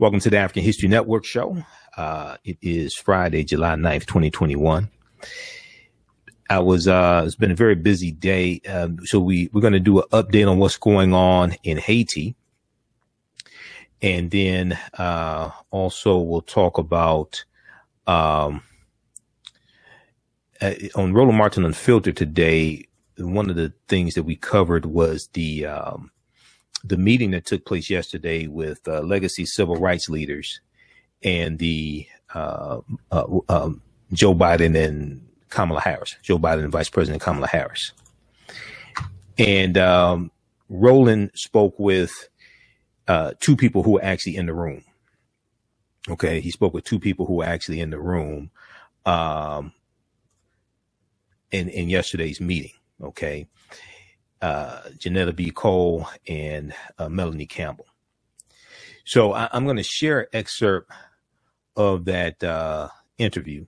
Welcome to the African History Network show. Uh, it is Friday, July 9th, 2021. I was, uh, it's been a very busy day. Um, so we, we're going to do an update on what's going on in Haiti. And then, uh, also we'll talk about, um, uh, on Roland Martin Unfiltered today, one of the things that we covered was the, um, the meeting that took place yesterday with uh, legacy civil rights leaders and the uh, uh, um, Joe Biden and Kamala Harris, Joe Biden and Vice President Kamala Harris. And um, Roland spoke with uh, two people who were actually in the room. Okay, he spoke with two people who were actually in the room um, in in yesterday's meeting. Okay, uh, Johnnetta B. Cole and uh, Melanie Campbell. So I, am going to share an excerpt of that uh, interview,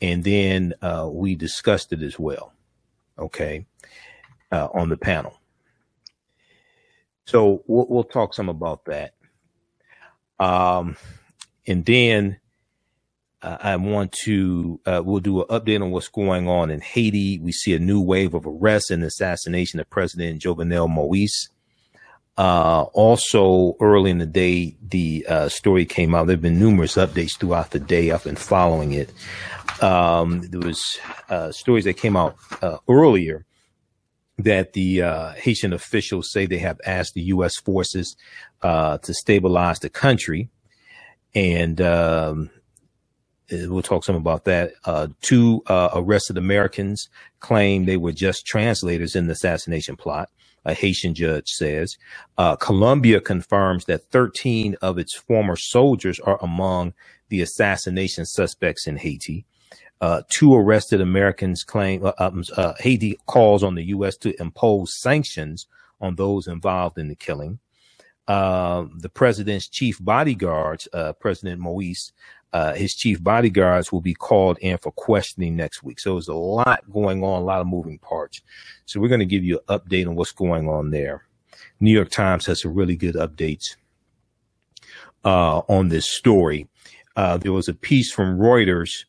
and then uh, we discussed it as well. Okay, uh, on the panel. So we'll, we'll, talk some about that, um, and then uh, I want to, uh, we'll do an update on what's going on in Haiti. We see a new wave of arrests and assassination of President Jovenel Moise. Uh, also early in the day, the, uh, story came out. There have been numerous updates throughout the day. I've been following it. Um, there was, uh, stories that came out, uh, earlier that the, Haitian officials say they have asked the U.S. forces, to stabilize the country. And, um, we'll talk some about that. Uh, two uh, arrested Americans claim they were just translators in the assassination plot. A Haitian judge says. Uh, Colombia confirms that 13 of its former soldiers are among the assassination suspects in Haiti. Uh, two arrested Americans claim uh, um, Haiti calls on the U.S. to impose sanctions on those involved in the killing. the president's chief bodyguards, President Moise, uh, his chief bodyguards will be called in for questioning next week. So there's a lot going on, a lot of moving parts. So we're going to give you an update on what's going on there. New York Times has some really good updates uh, on this story. Uh, there was a piece from Reuters.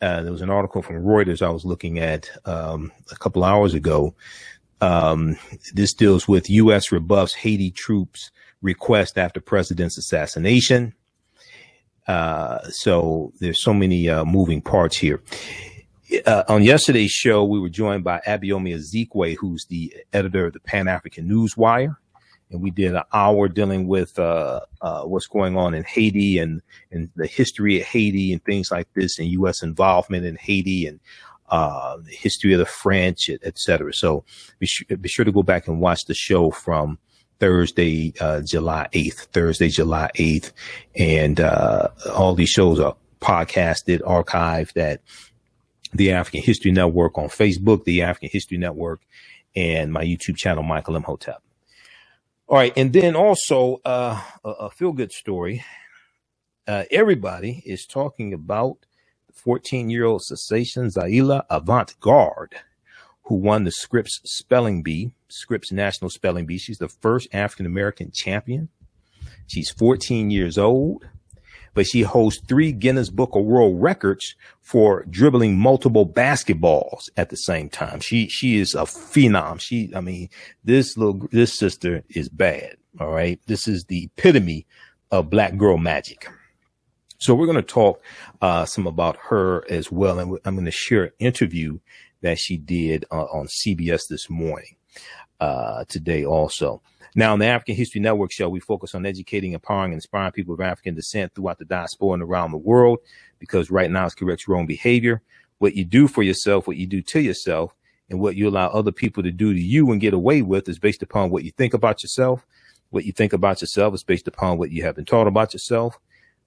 Uh, there was an article from Reuters I was looking at um, a couple hours ago. Um, this deals with U.S. rebuffs Haiti troops request after president's assassination. Uh, so there's so many uh, moving parts here. Uh, on yesterday's show, we were joined by Abayomi Azikiwe, who's the editor of the Pan African News Wire, and we did an hour dealing with uh, uh, what's going on in Haiti and and the history of Haiti and things like this, and U.S. involvement in Haiti and uh, the history of the French, et, et cetera. So be, be sure to go back and watch the show from Thursday, uh, July 8th, Thursday, July 8th. And, uh, all these shows are podcasted, archived at the African History Network on Facebook, the African History Network, and my YouTube channel, Michael Imhotep. All right. And then also, uh, a, a feel good story. Uh, everybody is talking about 14 year old cessation Zaila Avant Garde who won the Scripps Spelling Bee, Scripps National Spelling Bee. She's the first African American champion. She's 14 years old, but she holds three Guinness Book of World Records for dribbling multiple basketballs at the same time. She, she is a phenom. She, I mean, this little, this sister is bad. All right. This is the epitome of black girl magic. So we're going to talk uh, some about her as well, and I'm going to share an interview that she did uh, on CBS this morning, uh, today also. Now, on the African History Network show, we focus on educating, empowering, and inspiring people of African descent throughout the diaspora and around the world, because right now it corrects wrong behavior. What you do for yourself, what you do to yourself, and what you allow other people to do to you and get away with is based upon what you think about yourself. What you think about yourself is based upon what you have been taught about yourself.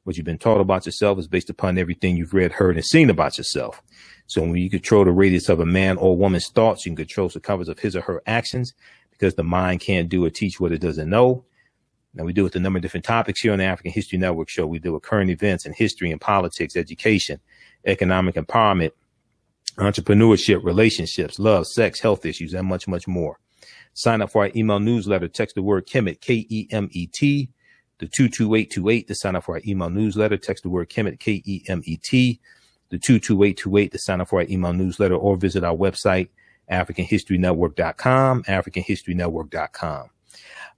What you've been taught about yourself is based upon everything you've read, heard, and seen about yourself. So when you control the radius of a man or woman's thoughts, you can control the covers of his or her actions because the mind can't do or teach what it doesn't know. Now we deal with a number of different topics here on the African History Network show. We deal with current events and history and politics, education, economic empowerment, entrepreneurship, relationships, love, sex, health issues, and much, much more. Sign up for our email newsletter. Text the word Kemet, K-E-M-E-T The 22828 to sign up for our email newsletter. Text the word Kemet, K-E-M-E-T. The 22828 to sign up for our email newsletter or visit our website, AfricanHistoryNetwork.com, AfricanHistoryNetwork.com.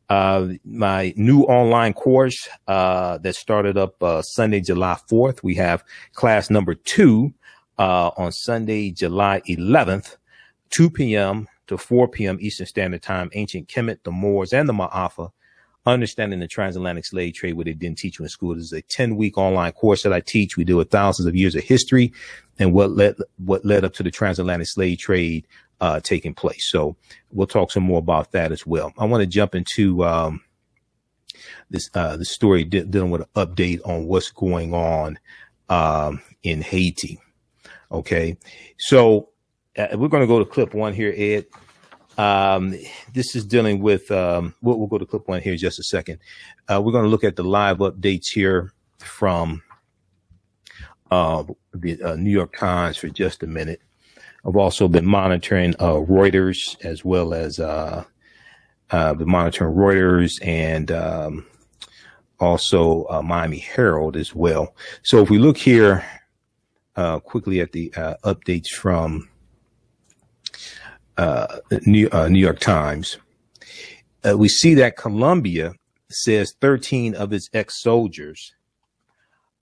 Uh, my new online course uh, that started up uh, Sunday, July 4th. We have class number two uh, on Sunday, July 11th, 2 p.m. to 4 p.m. Eastern Standard Time. Ancient Kemet, the Moors, and the Ma'afa. Understanding the transatlantic slave trade, what they didn't teach you in school. This is a 10 week online course that I teach. We deal with thousands of years of history and what led, what led up to the transatlantic slave trade, uh, taking place. So we'll talk some more about that as well. I want to jump into, um, this, uh, the story de- dealing with an update on what's going on, um, in Haiti. Okay. So uh, we're going to go to clip one here, Ed. Um, this is dealing with, um, we'll, we'll, go to clip one here in just a second. Uh, we're going to look at the live updates here from uh, the uh, New York Times for just a minute. I've also been monitoring uh, Reuters as well as uh, uh, been monitoring Reuters and um, also Miami Herald as well. So if we look here quickly at the updates from uh, New, uh, New, York Times, uh, we see that Colombia says 13 of its ex soldiers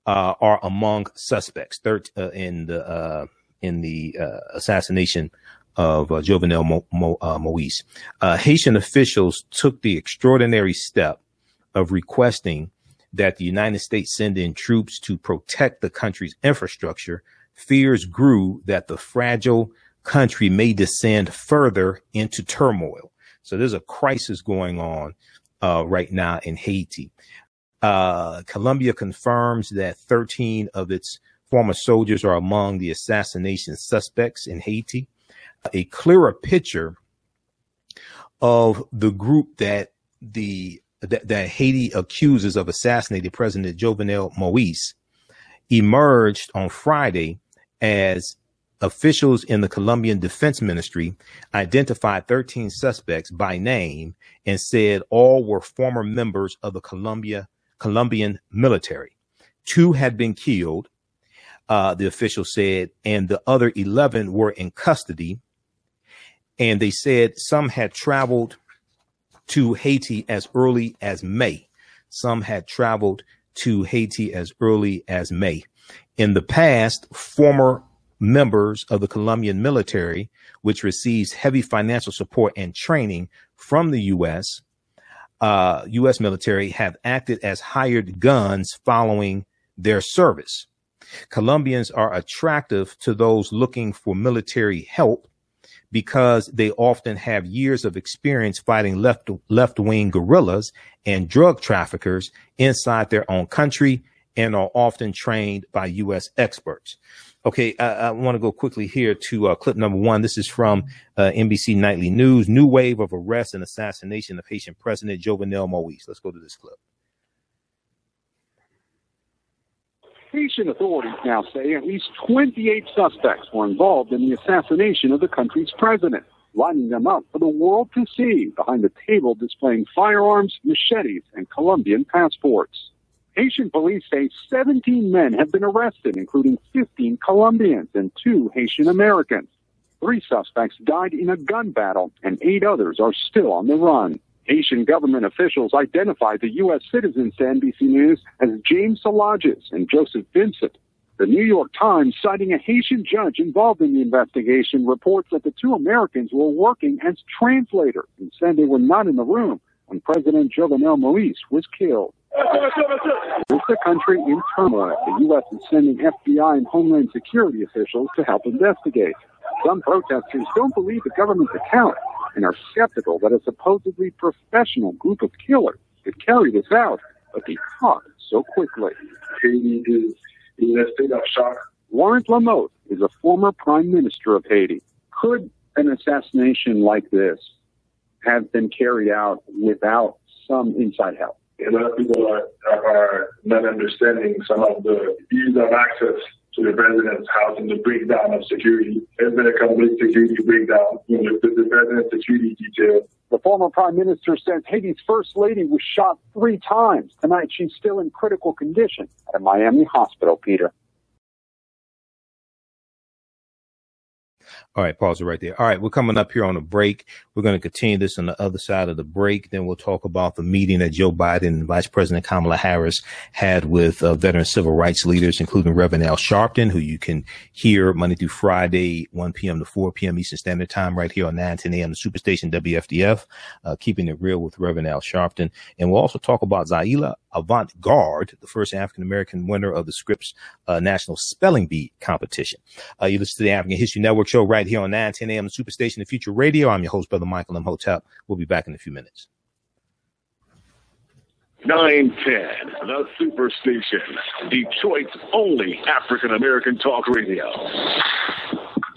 uh, are among suspects thir- uh, in the uh, in the assassination of Jovenel Mo- Mo- Moise. Haitian officials took the extraordinary step of requesting that the United States send in troops to protect the country's infrastructure. Fears grew that the fragile country may descend further into turmoil. So there's a crisis going on uh, right now in Haiti. Uh, Colombia confirms that 13 of its former soldiers are among the assassination suspects in Haiti. A clearer picture of the group that the that, that Haiti accuses of assassinating President Jovenel Moise emerged on Friday as officials in the Colombian Defense Ministry identified 13 suspects by name and said all were former members of the Colombia Colombian military. Two had been killed, uh, the official said, and the other 11 were in custody. And they said some had traveled to Haiti as early as May. Some had traveled to Haiti as early as May. In the past, former members of the Colombian military, which receives heavy financial support and training from the U.S. Uh, U.S. military have acted as hired guns following their service. Colombians are attractive to those looking for military help because they often have years of experience fighting left left wing guerrillas and drug traffickers inside their own country and are often trained by U.S. experts. Okay, I, I want to go quickly here to uh, clip number one. This is from uh, NBC Nightly News. New wave of arrests and assassination of Haitian President Jovenel Moise. Let's go to this clip. Haitian authorities now say at least 28 suspects were involved in the assassination of the country's president, lining them up for the world to see behind a table displaying firearms, machetes, and Colombian passports. Haitian police say 17 men have been arrested, including 15 Colombians and two Haitian Americans. Three suspects died in a gun battle, and eight others are still on the run. Haitian government officials identified the U.S. citizens to NBC News as James Solages and Joseph Vincent. The New York Times, citing a Haitian judge involved in the investigation, reports that the two Americans were working as translators and said they were not in the room when President Jovenel Moise was killed. With the country in turmoil, the U.S. is sending FBI and Homeland Security officials to help investigate. Some protesters don't believe the government's account and are skeptical that a supposedly professional group of killers could carry this out, but they caught so quickly. Laurent Lamothe is a former prime minister of Haiti. Could an assassination like this have been carried out without some inside help? A lot of people are, are not understanding some of the ease of access to the president's house and the breakdown of security. There's been a complete security breakdown you know, the president's security detail. The former prime minister says Haiti's first lady was shot three times. Tonight, she's still in critical condition at a Miami hospital, Peter. All right, pause it right there. All right, we're coming up here on a break. We're going to continue this on the other side of the break. Then we'll talk about the meeting that Joe Biden and Vice President Kamala Harris had with uh, veteran civil rights leaders, including Reverend Al Sharpton, who you can hear Monday through Friday, 1 p.m. to 4 p.m. Eastern Standard Time, right here on 9 10 a.m. the Superstation WFDF, uh, keeping it real with Reverend Al Sharpton. And we'll also talk about Zaila Avant Garde, the first African American winner of the Scripps uh, National Spelling Bee competition. Uh, you listen to the African History Network show right here on 9 10 a.m. Superstation, the Future Radio. I'm your host, Brother Michael Imhotep. We'll be back in a few minutes. 910, the Superstation, Detroit's only African American talk radio.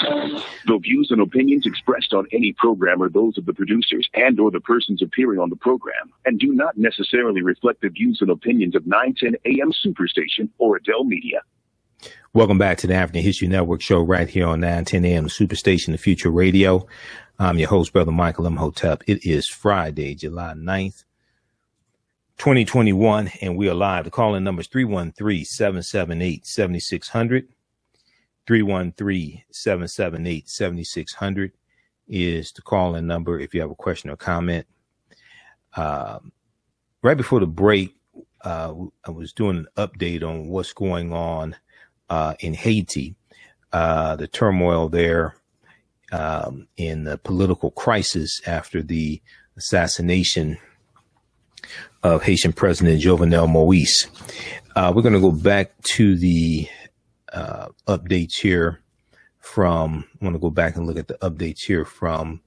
The views and opinions expressed on any program are those of the producers and or the persons appearing on the program and do not necessarily reflect the views and opinions of 910 AM Superstation or Adele Media. Welcome back to the African History Network show right here on 910 AM Superstation, the Future Radio. I'm your host, Brother Michael Imhotep. It is Friday, July 9th, 2021, and we are live. The call in number is 313 778 7600. 313 778 7600 is the call in number if you have a question or comment. Um, right before the break, uh, I was doing an update on what's going on uh, in Haiti, uh, the turmoil there, um, in the political crisis after the assassination of Haitian President Jovenel Moise. Uh, we're going to go back to the uh, updates here from, I want to go back and look at the updates here from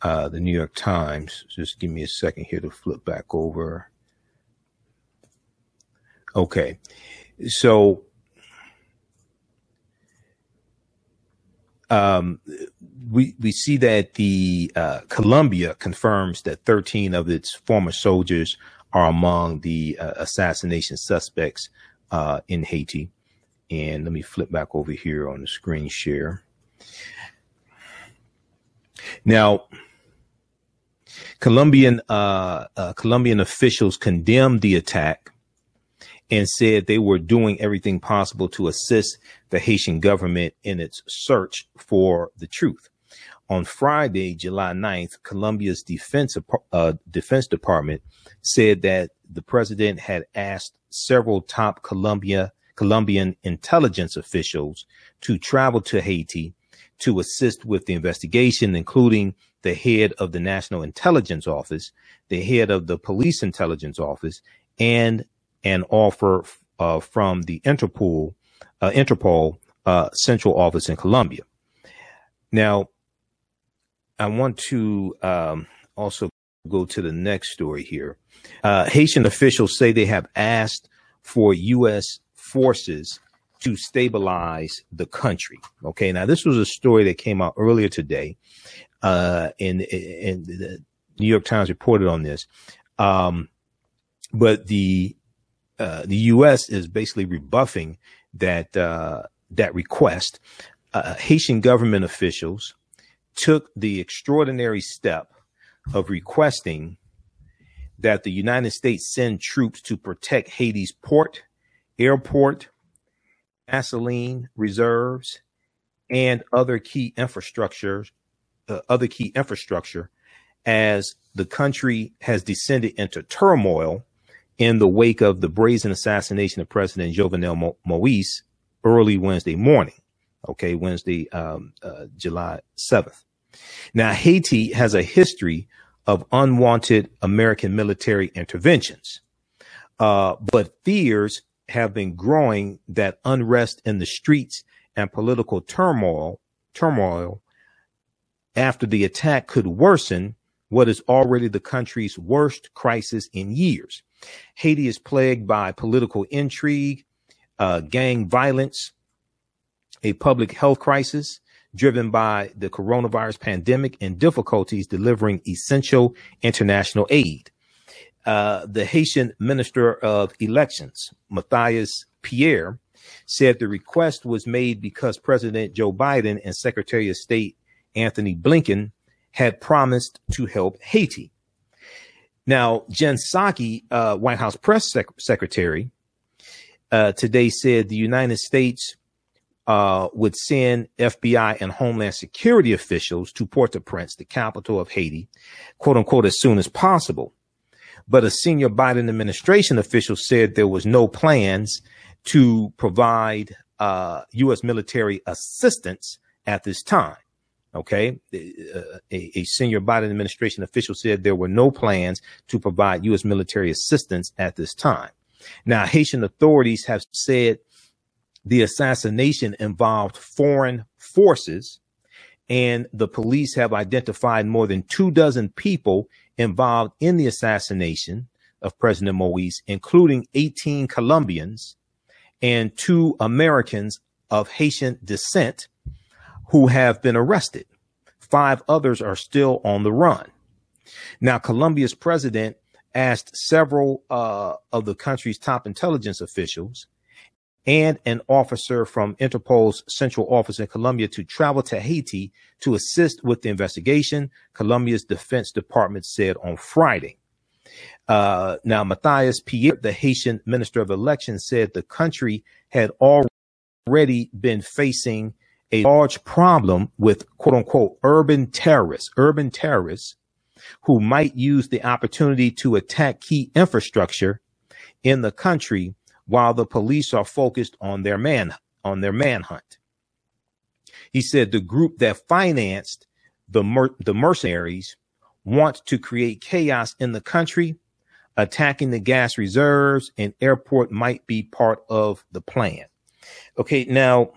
uh, the New York Times. Just give me a second here to flip back over. Okay. So, um, we, we see that the uh, Colombia confirms that 13 of its former soldiers are among the uh, assassination suspects uh, in Haiti. And let me flip back over here on the screen share. Now, Colombian uh, uh, Colombian officials condemned the attack and said they were doing everything possible to assist the Haitian government in its search for the truth. On Friday, July 9th, Colombia's defense uh, defense department said that the president had asked several top Colombia Colombian intelligence officials to travel to Haiti to assist with the investigation, including the head of the National Intelligence Office, the head of the Police Intelligence Office, and an offer uh, from the Interpol, uh, Interpol uh, Central Office in Colombia. Now, I want to um, also go to the next story here. Uh, Haitian officials say they have asked for U.S forces to stabilize the country. Okay. Now, this was a story that came out earlier today. Uh, and, and the New York Times reported on this. Um, but the, uh, the U.S. is basically rebuffing that, uh, that request. Uh, Haitian government officials took the extraordinary step of requesting that the United States send troops to protect Haiti's port airport, gasoline reserves, and other key infrastructure, uh, other key infrastructure as the country has descended into turmoil in the wake of the brazen assassination of President Jovenel Mo- Moise early Wednesday morning. Okay, Wednesday, um, uh, July 7th. Now, Haiti has a history of unwanted American military interventions, uh, but fears have been growing that unrest in the streets and political turmoil turmoil after the attack could worsen what is already the country's worst crisis in years. Haiti is plagued by political intrigue, uh, gang violence, a public health crisis driven by the coronavirus pandemic and difficulties delivering essential international aid. Uh, the Haitian Minister of Elections, Matthias Pierre, said the request was made because President Joe Biden and Secretary of State Antony Blinken had promised to help Haiti. Now, Jen Psaki, uh, White House press sec- secretary, uh, today said the United States uh, would send FBI and Homeland Security officials to Port-au-Prince, the capital of Haiti, quote unquote, as soon as possible. But a senior Biden administration official said there was no plans to provide uh, U.S. military assistance at this time. Okay. Uh, a, a, senior Biden administration official said there were no plans to provide U.S. military assistance at this time. Now, Haitian authorities have said the assassination involved foreign forces, and the police have identified more than two dozen people involved in the assassination of President Moise, including 18 Colombians and two Americans of Haitian descent who have been arrested. Five others are still on the run. Now, Colombia's president asked several uh, of the country's top intelligence officials and an officer from Interpol's central office in Colombia to travel to Haiti to assist with the investigation, Colombia's defense department said on Friday. Uh, now, Matthias Pierre, the Haitian minister of elections, said the country had already been facing a large problem with quote unquote urban terrorists, urban terrorists who might use the opportunity to attack key infrastructure in the country while the police are focused on their man on their manhunt. He said the group that financed the mer- the mercenaries want to create chaos in the country. Attacking the gas reserves and airport might be part of the plan. Okay, now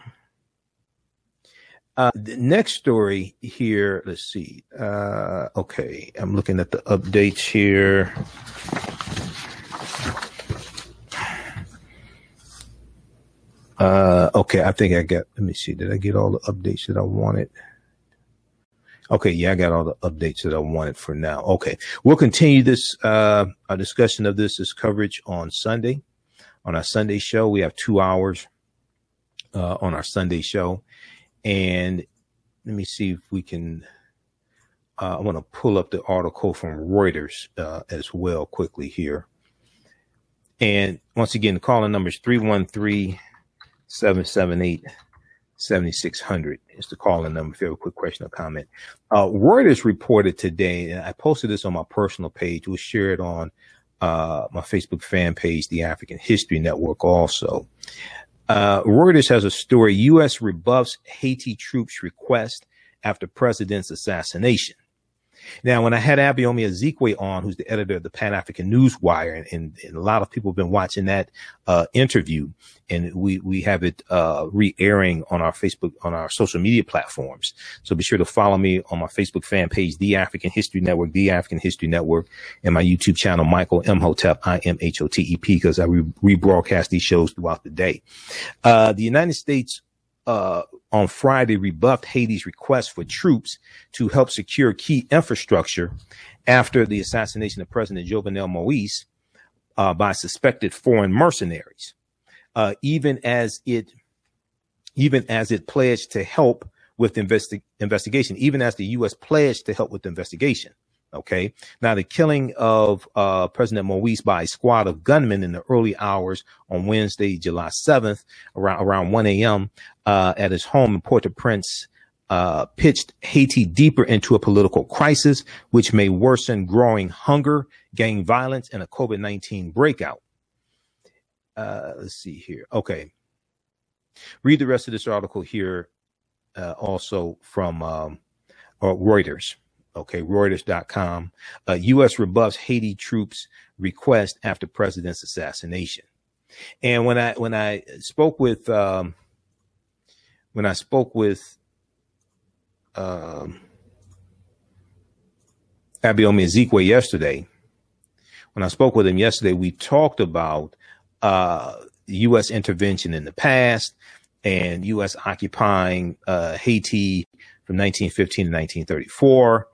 uh, the next story here. Let's see. Uh, okay, I'm looking at the updates here. Uh, okay, I think I got, let me see. Did I get all the updates that I wanted? Okay, yeah, I got all the updates that I wanted for now. Okay, we'll continue this, uh, our discussion of this, this coverage on Sunday. On our Sunday show, we have two hours, uh, on our Sunday show. And let me see if we can, uh, I want to pull up the article from Reuters, uh, as well quickly here. And once again, the calling number is 313- 778 7600 is the calling number if you have a quick question or comment. Uh, Reuters reported today, and I posted this on my personal page, we'll share it on uh, my Facebook fan page, the African History Network also. Uh, Reuters has a story, U.S. rebuffs Haiti troops request after president's assassination. Now, when I had Abayomi Azikiwe on, who's the editor of the Pan African News Wire, and, and, and, a lot of people have been watching that uh, interview, and we we have it uh, re-airing on our Facebook on our social media platforms. So be sure to follow me on my Facebook fan page, The African History Network, The African History Network, and my YouTube channel, Michael Imhotep, I M H O T E P, because I re- rebroadcast these shows throughout the day. Uh, the United States uh, on Friday rebuffed Haiti's request for troops to help secure key infrastructure after the assassination of President Jovenel Moise uh, by suspected foreign mercenaries. Uh, even as it, even as it pledged to help with investi- investigation, even as the U.S. pledged to help with investigation. Okay. Now, the killing of uh, President Moise by a squad of gunmen in the early hours on Wednesday, July 7th, around, around 1 a.m., uh, at his home in Port-au-Prince, uh, pitched Haiti deeper into a political crisis, which may worsen growing hunger, gang violence, and a COVID-19 breakout. Uh, let's see here. Okay. Read the rest of this article here, uh, also from um, uh, Reuters. Okay, Reuters.com. Uh, U.S. rebuffs Haiti troops request after president's assassination. And when I when I spoke with um, when I spoke with um, Azikiwe yesterday, when I spoke with him yesterday, we talked about uh, U.S. intervention in the past and U.S. occupying uh, Haiti from 1915 to 1934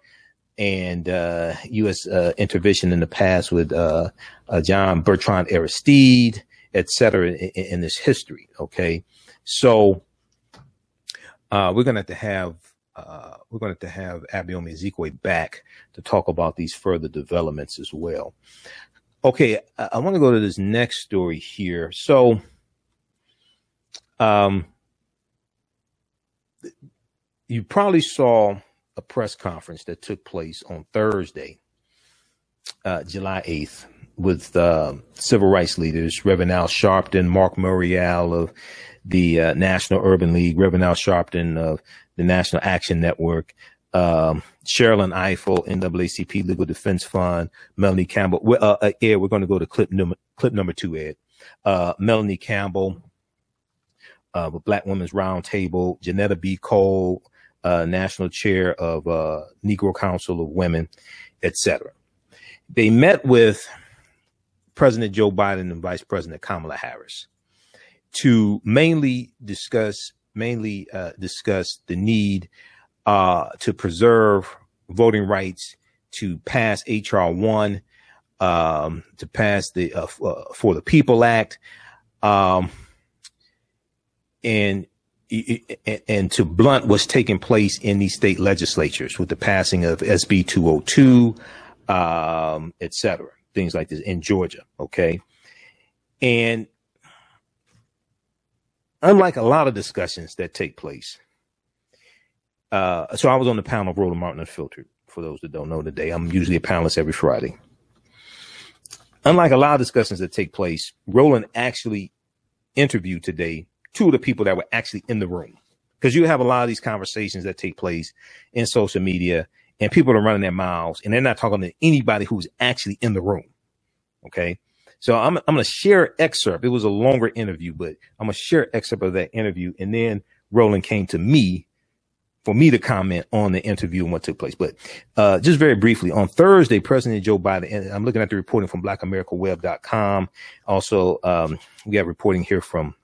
and uh, U.S. Uh, intervention in the past with uh, uh, John Bertrand Aristide et cetera, in, in this history. Okay. So, uh, we're going to have to have, uh, we're to have to have Abayomi Azikiwe back to talk about these further developments as well. Okay. I, I want to go to this next story here. So, um, you probably saw a press conference that took place on Thursday, uh, July 8th, with uh, civil rights leaders, Reverend Al Sharpton, Marc Morial of the uh, National Urban League, Reverend Al Sharpton of the National Action Network, um, Sherrilyn Ifill, NAACP Legal Defense Fund, Melanie Campbell. Uh, uh, Ed, we're going to go to clip number clip number two, Ed. Uh, Melanie Campbell, uh, Black Women's Roundtable, Johnnetta B. Cole, uh, national chair of uh, Negro Council of Women, etc. They met with President Joe Biden and Vice President Kamala Harris to mainly discuss mainly uh, discuss the need uh, to preserve voting rights, to pass HR one, um, to pass the uh, uh, for the People Act, um, and and to blunt what's taking place in these state legislatures with the passing of SB 202, um, et cetera, things like this in Georgia. Okay. And unlike a lot of discussions that take place, uh, so I was on the panel of Roland Martin Unfiltered. For those that don't know today, I'm usually a panelist every Friday. Unlike a lot of discussions that take place, Roland actually interviewed today of the people that were actually in the room. Because you have a lot of these conversations that take place in social media and people are running their mouths and they're not talking to anybody who's actually in the room. Okay. So I'm, I'm going to share excerpt. It was a longer interview, but I'm going to share excerpt of that interview. And then Roland came to me for me to comment on the interview and what took place. But uh, just very briefly, on Thursday, President Joe Biden, I'm looking at the reporting from blackamericaweb.com. Also, um, we have reporting here from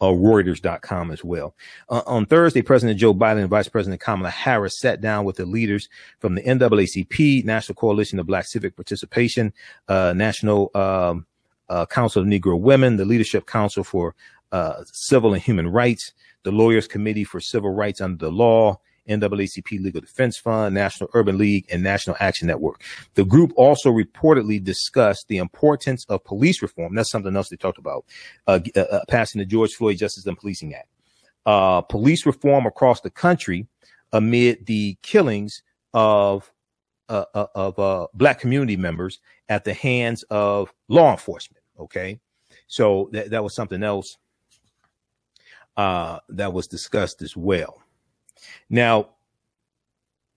uh, Reuters.com as well. Uh, on Thursday, President Joe Biden and Vice President Kamala Harris sat down with the leaders from the NAACP, National Coalition of Black Civic Participation, uh, National um, uh, Council of Negro Women, the Leadership Council for uh, Civil and Human Rights, the Lawyers Committee for Civil Rights Under the Law, NAACP Legal Defense Fund, National Urban League, and National Action Network. The group also reportedly discussed the importance of police reform. That's something else they talked about, uh, uh, uh, passing the George Floyd Justice and Policing Act. Uh, police reform across the country amid the killings of uh, uh, of black community members at the hands of law enforcement. Okay, so that that was something else that was discussed as well. Now,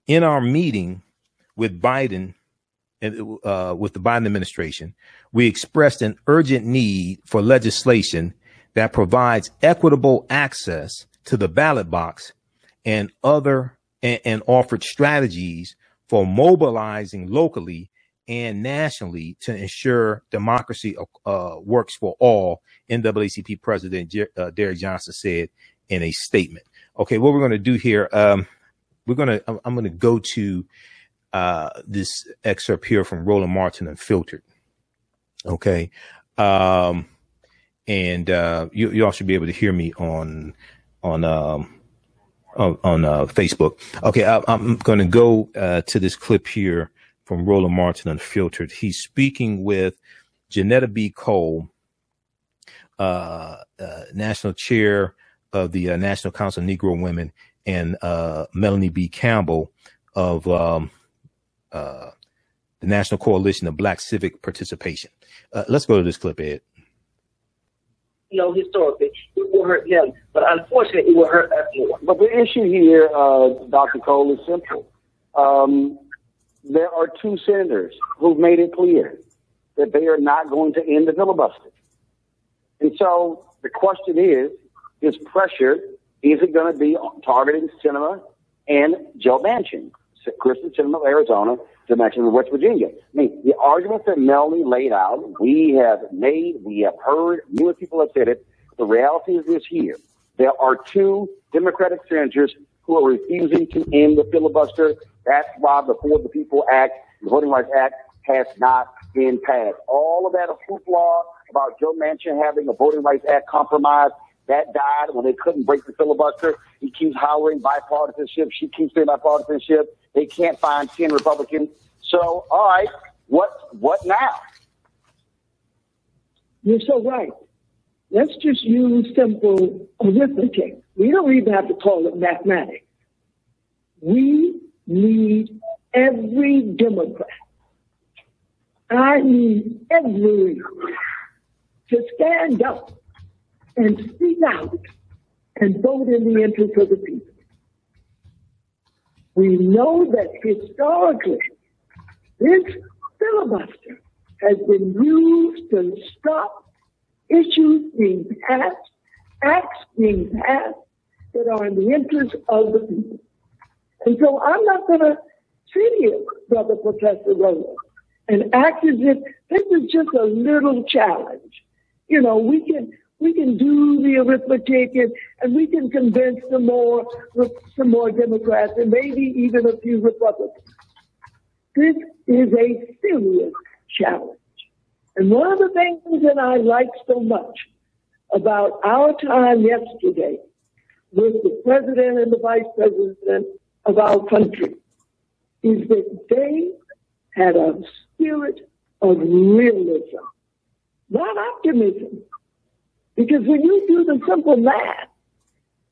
in our meeting with Biden and uh, with the Biden administration, we expressed an urgent need for legislation that provides equitable access to the ballot box and other and, and offered strategies for mobilizing locally and nationally to ensure democracy uh, works for all. NAACP President Jer- uh, Derrick Johnson said in a statement. Okay, what we're going to do here, um, we're going to, I'm going to go to uh, this excerpt here from Roland Martin Unfiltered. Okay. Um, and uh, you, you all should be able to hear me on, on, um, on, on uh, Facebook. Okay, I, am going to go uh, to this clip here from Roland Martin Unfiltered. He's speaking with Johnnetta B. Cole, uh, uh, National Chair of the uh, National Council of Negro Women and uh, Melanie B. Campbell of um, uh, the National Coalition of Black Civic Participation. Uh, let's go to this clip, Ed. You know, historically, it will hurt them, but unfortunately, it will hurt us more. But the issue here, uh, Dr. Cole, is simple. Um, there are two senators who've made it clear that they are not going to end the filibuster. And so the question is, is pressure, is it going to be targeting Sinema and Joe Manchin, Kyrsten Sinema of Arizona, Joe Manchin of West Virginia? I mean, the arguments that Melanie laid out, we have made, we have heard, numerous people have said it. The reality is this here. There are two Democratic senators who are refusing to end the filibuster. That's why the For the People Act, the Voting Rights Act, has not been passed. All of that hoopla about Joe Manchin having a Voting Rights Act compromise. That died when they couldn't break the filibuster. He keeps hollering bipartisanship. She keeps saying bipartisanship. They can't find 10 Republicans. So, all right, what, what now? You're so right. Let's just use simple arithmetic. We don't even have to call it mathematics. We need every Democrat. I need every to stand up and speak out and vote in the interest of the people. We know that historically, this filibuster has been used to stop issues being passed, acts being passed that are in the interest of the people. And so I'm not going to sit here, Brother Professor Roland, and act as if this is just a little challenge. You know, we can we can do the arithmetic and, and we can convince some more some more Democrats and maybe even a few Republicans. This is a serious challenge. And one of the things that I like so much about our time yesterday with the president and the vice president of our country is that they had a spirit of realism, not optimism. Because when you do the simple math,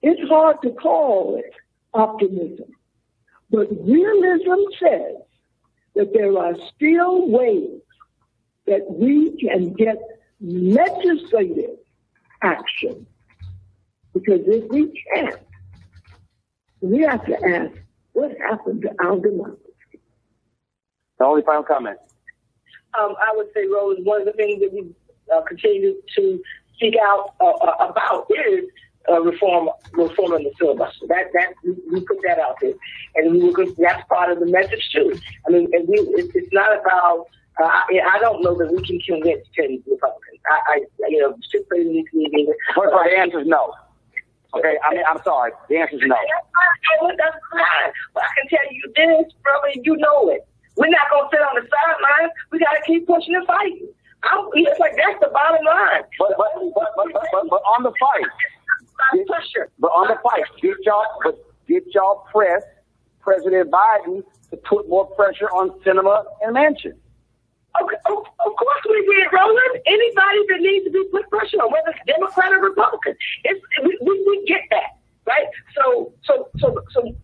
it's hard to call it optimism. But realism says that there are still ways that we can get legislative action. Because if we can't, we have to ask what happened to our democracy. The only final comment. Um, I would say, Rose, one of the things that we uh, continue to speak out uh, uh about is uh, reform, reforming the filibuster. That that we, we, put that out there, and we were, that's part of the message too. I mean, and we, it, it's not about. Uh, I, I don't know that we can convince ten Republicans. I, I you know, put in these meetings. But the answer is no. Okay, I mean, I'm sorry. The answer is no. That's fine. But I can tell you this, brother, you know it. We're not going to sit on the sidelines. We got to keep pushing and fighting. I'm, it's like that's the bottom line. But but but but, but, but, but on the fight, get, but on the fight, get y'all but get y'all press President Biden to put more pressure on Sinema and Manchin. Okay, of, of course we did, Roland. Anybody that needs to be put pressure on, whether it's Democrat or Republican, it's we, we, we get that, right? So so so so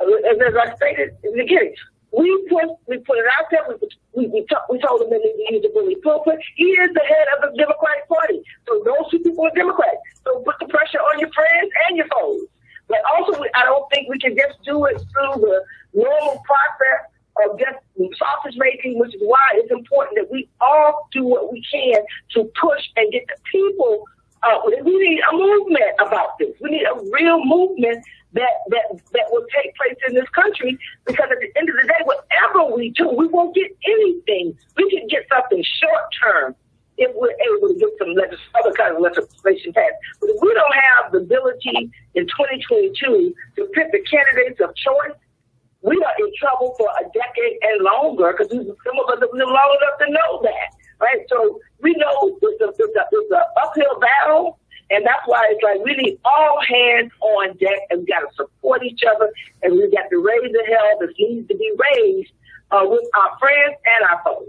as I stated in the beginning, we put we put it out there. We we we, t- we told him that he needed to really pulpit. He is the head of the Democratic Party, so those two people are Democrats. So put the pressure on your friends and your foes. But also, I don't think we can just do it through the normal process of just sausage making, which is why it's important that we all do what we can to push and get the people. Uh, we need a movement about this. We need a real movement that that that will take place in this country. Because at the end of the day, whatever we do, we won't get anything. We can get something short term if we're able to get some legis- other kind of legislation passed. But if we don't have the ability in 2022 to pick the candidates of choice, we are in trouble for a decade and longer because some of us have lived long enough to know that, right? So we know it's a, it's a, it's a uphill battle and that's why it's like we need all hands on deck and we got to support each other and we got to raise the hell that needs to be raised uh, with our friends and our foes.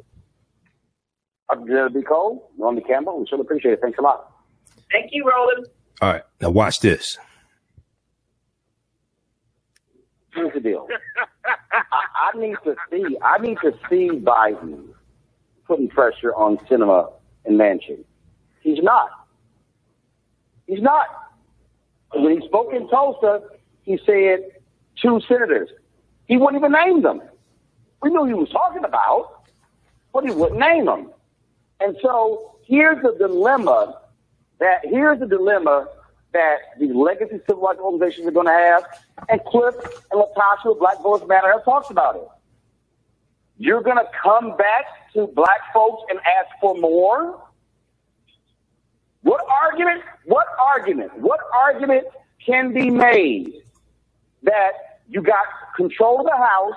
I'm B. Cole, Norman Campbell. We sure appreciate it. Thanks a lot. Thank you, Roland. All right. Now watch this. Here's the deal. I, I need to see. I need to see Biden putting pressure on Sinema and Manchin. He's not. He's not. When he spoke in Tulsa, he said two senators. He wouldn't even name them. We knew he was talking about, but he wouldn't name them. And so here's the dilemma that here's the dilemma that the legacy civil rights organizations are going to have, and Cliff and Latasha Black Votes Matter have talked about it. You're going to come back to black folks and ask for more? What argument, what argument, what argument can be made that you got control of the House,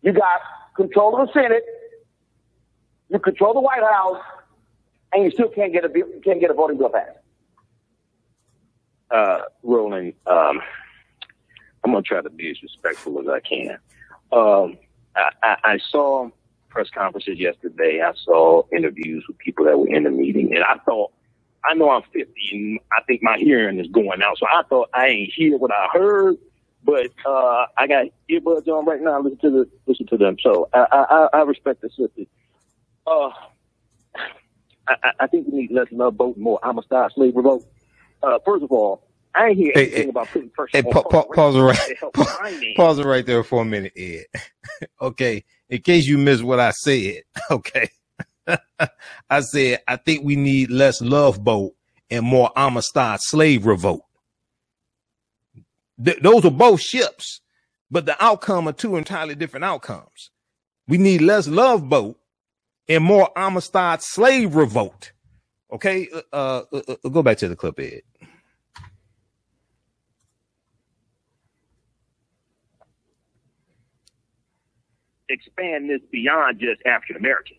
you got control of the Senate, you control the White House, and you still can't get a can't get a voting bill passed. Uh, Roland, um, I'm gonna try to be as respectful as I can. Um, I, I, I saw press conferences yesterday. I saw interviews with people that were in the meeting, and I thought, I know I'm 50, and I think my hearing is going out, so I thought I ain't hear what I heard, but uh, I got earbuds on right now. Listen to the listen to them. So I I, I respect the sister. Uh, I, I think we need less love vote, more Amistad slave revolt. Uh, first of all, I ain't hear Hey, anything hey, about putting pressure Hey, pa- pa- pause it right. to help pa- Pause it right there for a minute, Ed. okay, in case you missed what I said. Okay, I said I think we need less love boat and more Amistad slave revolt. Th- those are both ships, but the outcome are two entirely different outcomes. We need less love boat and more Amistad slave revolt. Okay, uh, uh, uh, go back to the clip, Ed. Expand this beyond just African Americans.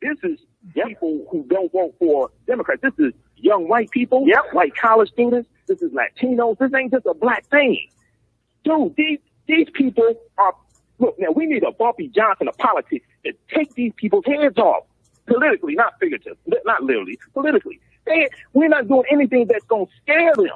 This is people who don't vote for Democrats. This is young white people, Yep. white college students. This is Latinos. This ain't just a black thing. Dude, these, these people are, look, now we need a Bumpy Johnson of politics to take these people's heads off. Politically, not figuratively, not literally, politically. They, we're not doing anything that's going to scare them.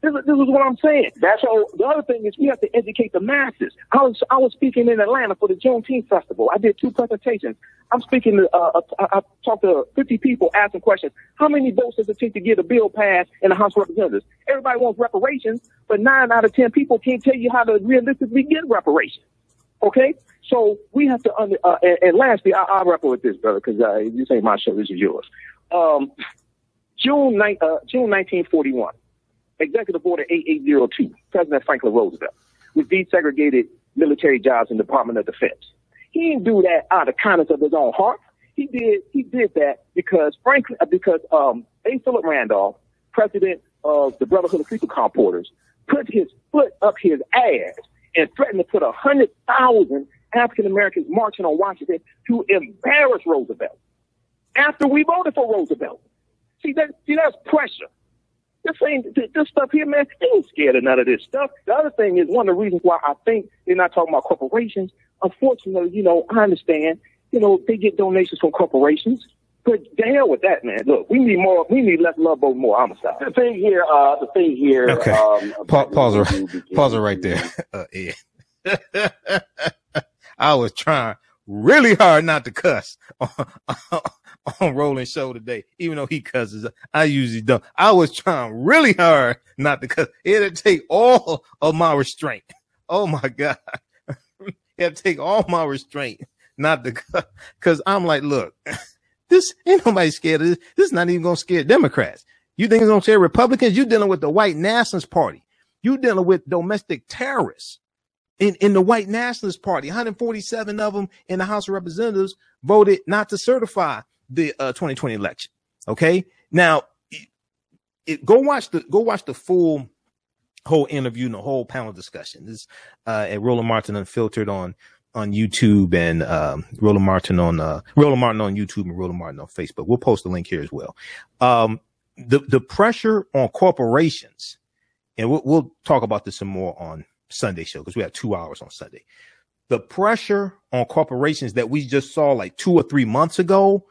This is, this is what I'm saying. That's all. The other thing is we have to educate the masses. I was I was speaking in Atlanta for the Juneteenth festival. I did two presentations. I'm speaking to uh, uh, I I talked to 50 people asking questions. How many votes does it take to get a bill passed in the House of Representatives? Everybody wants reparations, but nine out of ten people can't tell you how to realistically get reparations. Okay, so we have to under. Uh, and, and lastly, I, I'll wrap up with this, brother, because uh, this ain't my show. This is yours. Um, June, ni- uh, June 1941. Executive Order 8802, President Franklin Roosevelt, with desegregated military jobs in the Department of Defense. He didn't do that out of kindness of his own heart. He did he did that because Franklin uh, because um A. Philip Randolph, president of the Brotherhood of Sleeping Car Porters, put his foot up his ass and threatened to put a hundred thousand African Americans marching on Washington to embarrass Roosevelt. After we voted for Roosevelt. See that see that's pressure. This ain't th- this stuff here, man. They ain't scared of none of this stuff. The other thing is one of the reasons why I think they're not talking about corporations. Unfortunately, you know, I understand. You know, they get donations from corporations, but the hell with that, man. Look, we need more. We need less love, but more Amistad. The thing here, uh, the thing here. Okay. Um, Pa- pause what it, we pause it right there. Uh, Ed. I was trying really hard not to cuss on, on Roland show today, even though he cusses. I usually don't. I was trying really hard not to cuss. It'll take all of my restraint. Oh my God. It'll take all my restraint not to cuss. Cause I'm like, look, this ain't nobody scared of this. This is not even going to scare Democrats. You think it's going to scare Republicans? You're dealing with the white nationalist party. You dealing with domestic terrorists in, in the white nationalist party. 147 of them in the House of Representatives voted not to certify the uh, 2020 election. Okay. Now it, it- go watch the, go watch the full whole interview and the whole panel discussion. This, uh, at Roland Martin Unfiltered on, on YouTube and, um, Roland Martin on, uh, Roland Martin on YouTube and Roland Martin on Facebook. We'll post the link here as well. Um, the, the pressure on corporations, and we'll, we'll talk about this some more on Sunday show because we have two hours on Sunday. The pressure on corporations that we just saw like two or three months ago,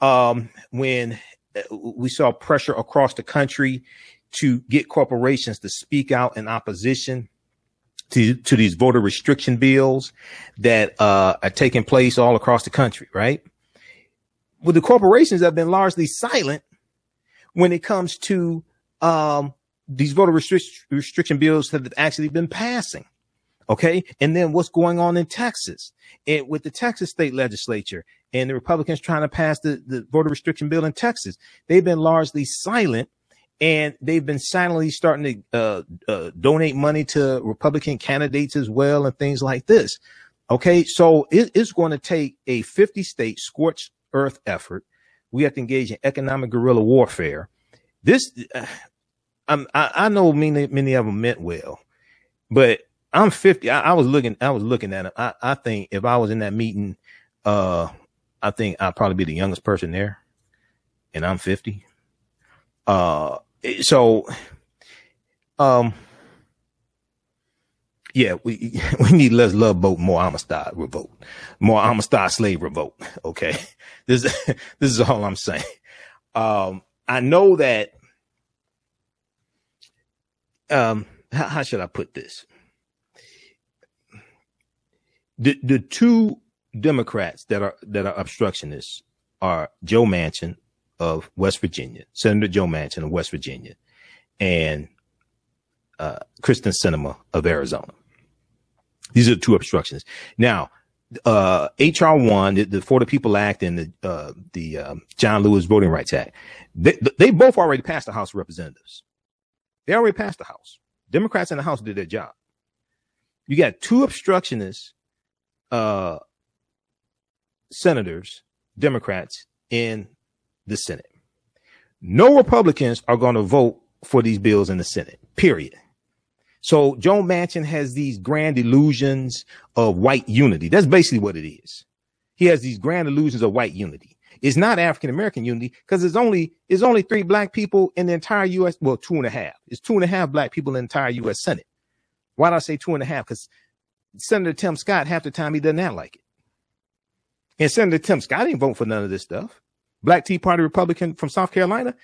um, when uh, we saw pressure across the country to get corporations to speak out in opposition to, to these voter restriction bills that uh, are taking place all across the country, right? Well, the corporations have been largely silent when it comes to um, these voter restric- restriction bills that have actually been passing. Okay. And then what's going on in Texas and with the Texas state legislature and the Republicans trying to pass the, the voter restriction bill in Texas. They've been largely silent and they've been silently starting to uh, uh, donate money to Republican candidates as well and things like this. Okay. So it, it's going to take a 50 state scorched earth effort. We have to engage in economic guerrilla warfare. This, uh, I'm, I, I know many, many of them meant well, but I'm 50. I, I was looking, I was looking at it. I, I think if I was in that meeting, uh, I think I'd probably be the youngest person there. and I'm 50. Uh, so, um, yeah, we we need less love boat, more Amistad revolt, more Amistad slave revolt. Okay, this this is all I'm saying. Um, I know that. Um, how, how should I put this? The the two Democrats that are that are obstructionists are Joe Manchin of West Virginia, Senator Joe Manchin of West Virginia, and uh, Kyrsten Sinema of Arizona. These are the two obstructions. Now, uh, HR one, the, the, For the People Act and the, uh, the, um, John Lewis Voting Rights Act, they, they both already passed the House of Representatives. They already passed the House. Democrats in the House did their job. You got two obstructionists, uh, senators, Democrats in the Senate. No Republicans are going to vote for these bills in the Senate, period. So Joe Manchin has these grand illusions of white unity. That's basically what it is. He has these grand illusions of white unity. It's not African American unity because there's only there's only three black people in the entire U.S. Well, two and a half. It's two and a half black people in the entire U.S. Senate. Why do I say two and a half? Because Senator Tim Scott, half the time he doesn't act like it. And Senator Tim Scott didn't vote for none of this stuff. Black Tea Party Republican from South Carolina.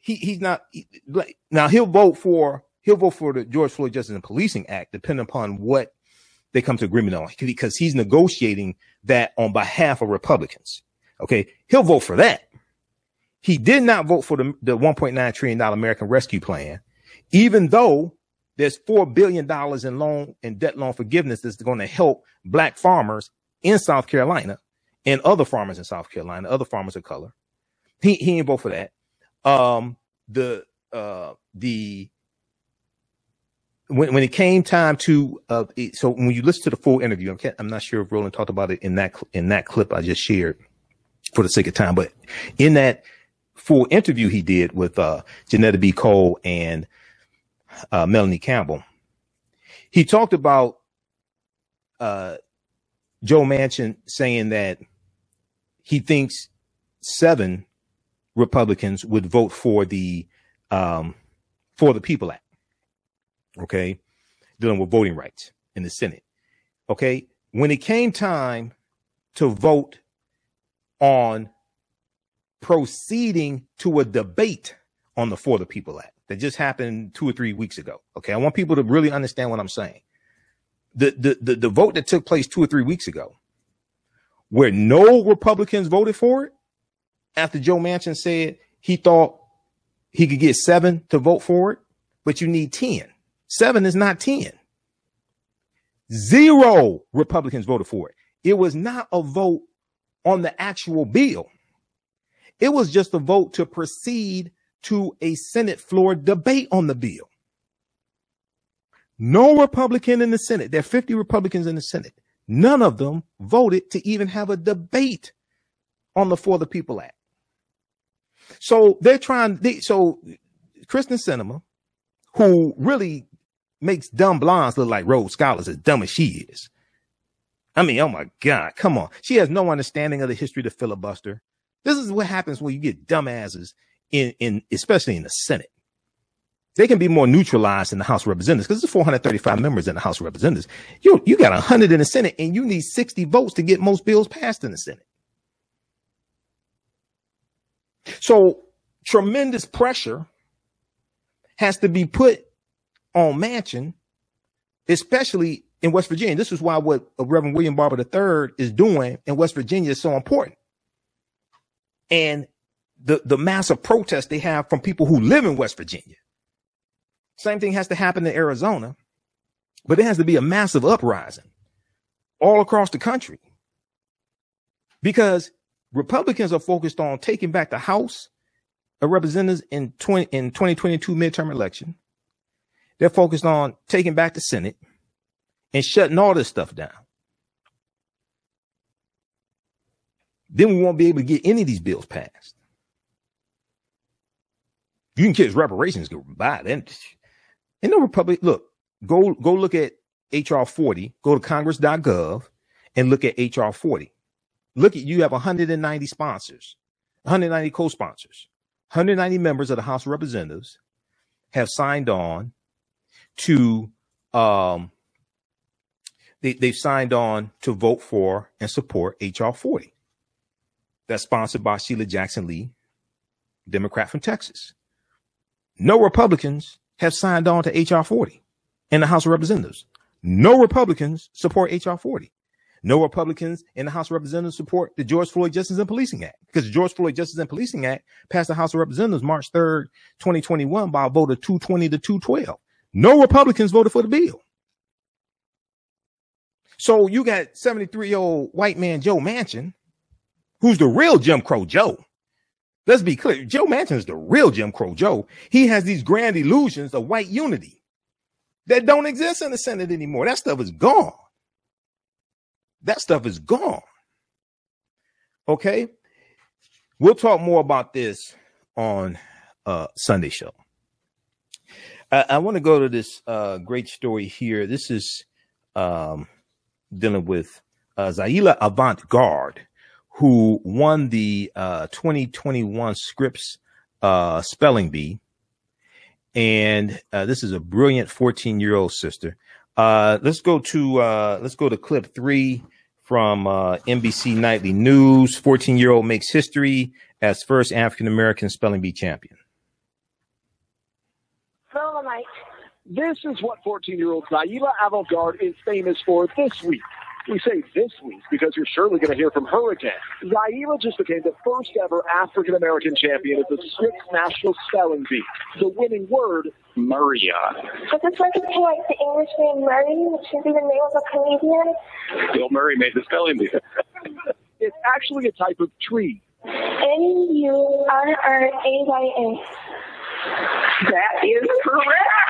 He he's not he, now he'll vote for he'll vote for the George Floyd Justice and Policing Act, depending upon what they come to agreement on, because he's negotiating that on behalf of Republicans. Okay. He'll vote for that. He did not vote for the, the $1.9 trillion American Rescue Plan, even though there's $4 billion in loan and debt loan forgiveness that's going to help black farmers in South Carolina and other farmers in South Carolina, other farmers of color. He, he didn't vote for that. Um, the, uh, the when, when it came time to uh, so when you listen to the full interview, I'm, I'm not sure if Roland talked about it in that in that clip I just shared for the sake of time, but in that full interview he did with uh, Johnnetta B. Cole and uh, Melanie Campbell, he talked about uh, Joe Manchin saying that he thinks seven Republicans would vote for the um, for the People Act okay, dealing with voting rights in the Senate. Okay. When it came time to vote on proceeding to a debate on the For the People Act that just happened two or three weeks ago. Okay. I want people to really understand what I'm saying. The, the, the, the vote that took place two or three weeks ago, where no Republicans voted for it after Joe Manchin said he thought he could get seven to vote for it, but you need 10. Seven is not 10. Zero Republicans voted for it. It was not a vote on the actual bill. It was just a vote to proceed to a Senate floor debate on the bill. No Republican in the Senate. There are 50 Republicans in the Senate. None of them voted to even have a debate on the For the People Act. So they're trying, they, so Kyrsten Sinema, who really makes dumb blondes look like Rhodes Scholars as dumb as she is. I mean, oh my God, come on. She has no understanding of the history of the filibuster. This is what happens when you get dumbasses in, in, especially in the Senate. They can be more neutralized in the House of Representatives because there's 435 members in the House of Representatives. You, you got 100 in the Senate and you need 60 votes to get most bills passed in the Senate. So tremendous pressure has to be put on Manchin, especially in West Virginia. This is why what Reverend William Barber III is doing in West Virginia is so important. And the, the massive protest they have from people who live in West Virginia. Same thing has to happen in Arizona, but it has to be a massive uprising all across the country because Republicans are focused on taking back the House of Representatives in 20 in 2022 midterm election. They're focused on taking back the Senate and shutting all this stuff down. Then we won't be able to get any of these bills passed. You can kiss reparations go by then. In the Republic, look, go go look at HR 40, go to congress.gov and look at HR 40. Look at you have 190 sponsors. 190 co-sponsors, 190 members of the House of Representatives have signed on to um they, they've signed on to vote for and support HR 40. That's sponsored by Sheila Jackson Lee, Democrat from Texas. No Republicans have signed on to HR 40 in the House of Representatives. No Republicans support HR 40. No Republicans in the House of Representatives support the George Floyd Justice and Policing Act because the George Floyd Justice and Policing Act passed the House of Representatives March 3rd, 2021 by a vote of 220 to 212. No Republicans voted for the bill. So you got 73 year old white man Joe Manchin, who's the real Jim Crow Joe. Let's be clear. Joe Manchin is the real Jim Crow Joe. He has these grand illusions of white unity that don't exist in the Senate anymore. That stuff is gone. That stuff is gone. Okay. We'll talk more about this on uh Sunday show. I, I want to go to this uh great story here. This is um dealing with uh, Zaila Avant Garde, who won the uh, 2021 Scripps uh, Spelling Bee. And uh, this is a brilliant 14 year old sister. Uh, let's go to uh, let's go to clip three from NBC Nightly News. 14 year old makes history as first African American spelling bee champion. This is what 14 year old Zaila Avant Garde is famous for this week. We say this week because you're surely going to hear from her again. Zaila just became the first ever African American champion of the sixth National Spelling Bee. The winning word, Murraya. I just like to say like the English name Murray, which should be the name of a comedian. Bill Murray made the spelling bee. it's actually a type of tree. N-U-R-R-A-Y-A. That is correct.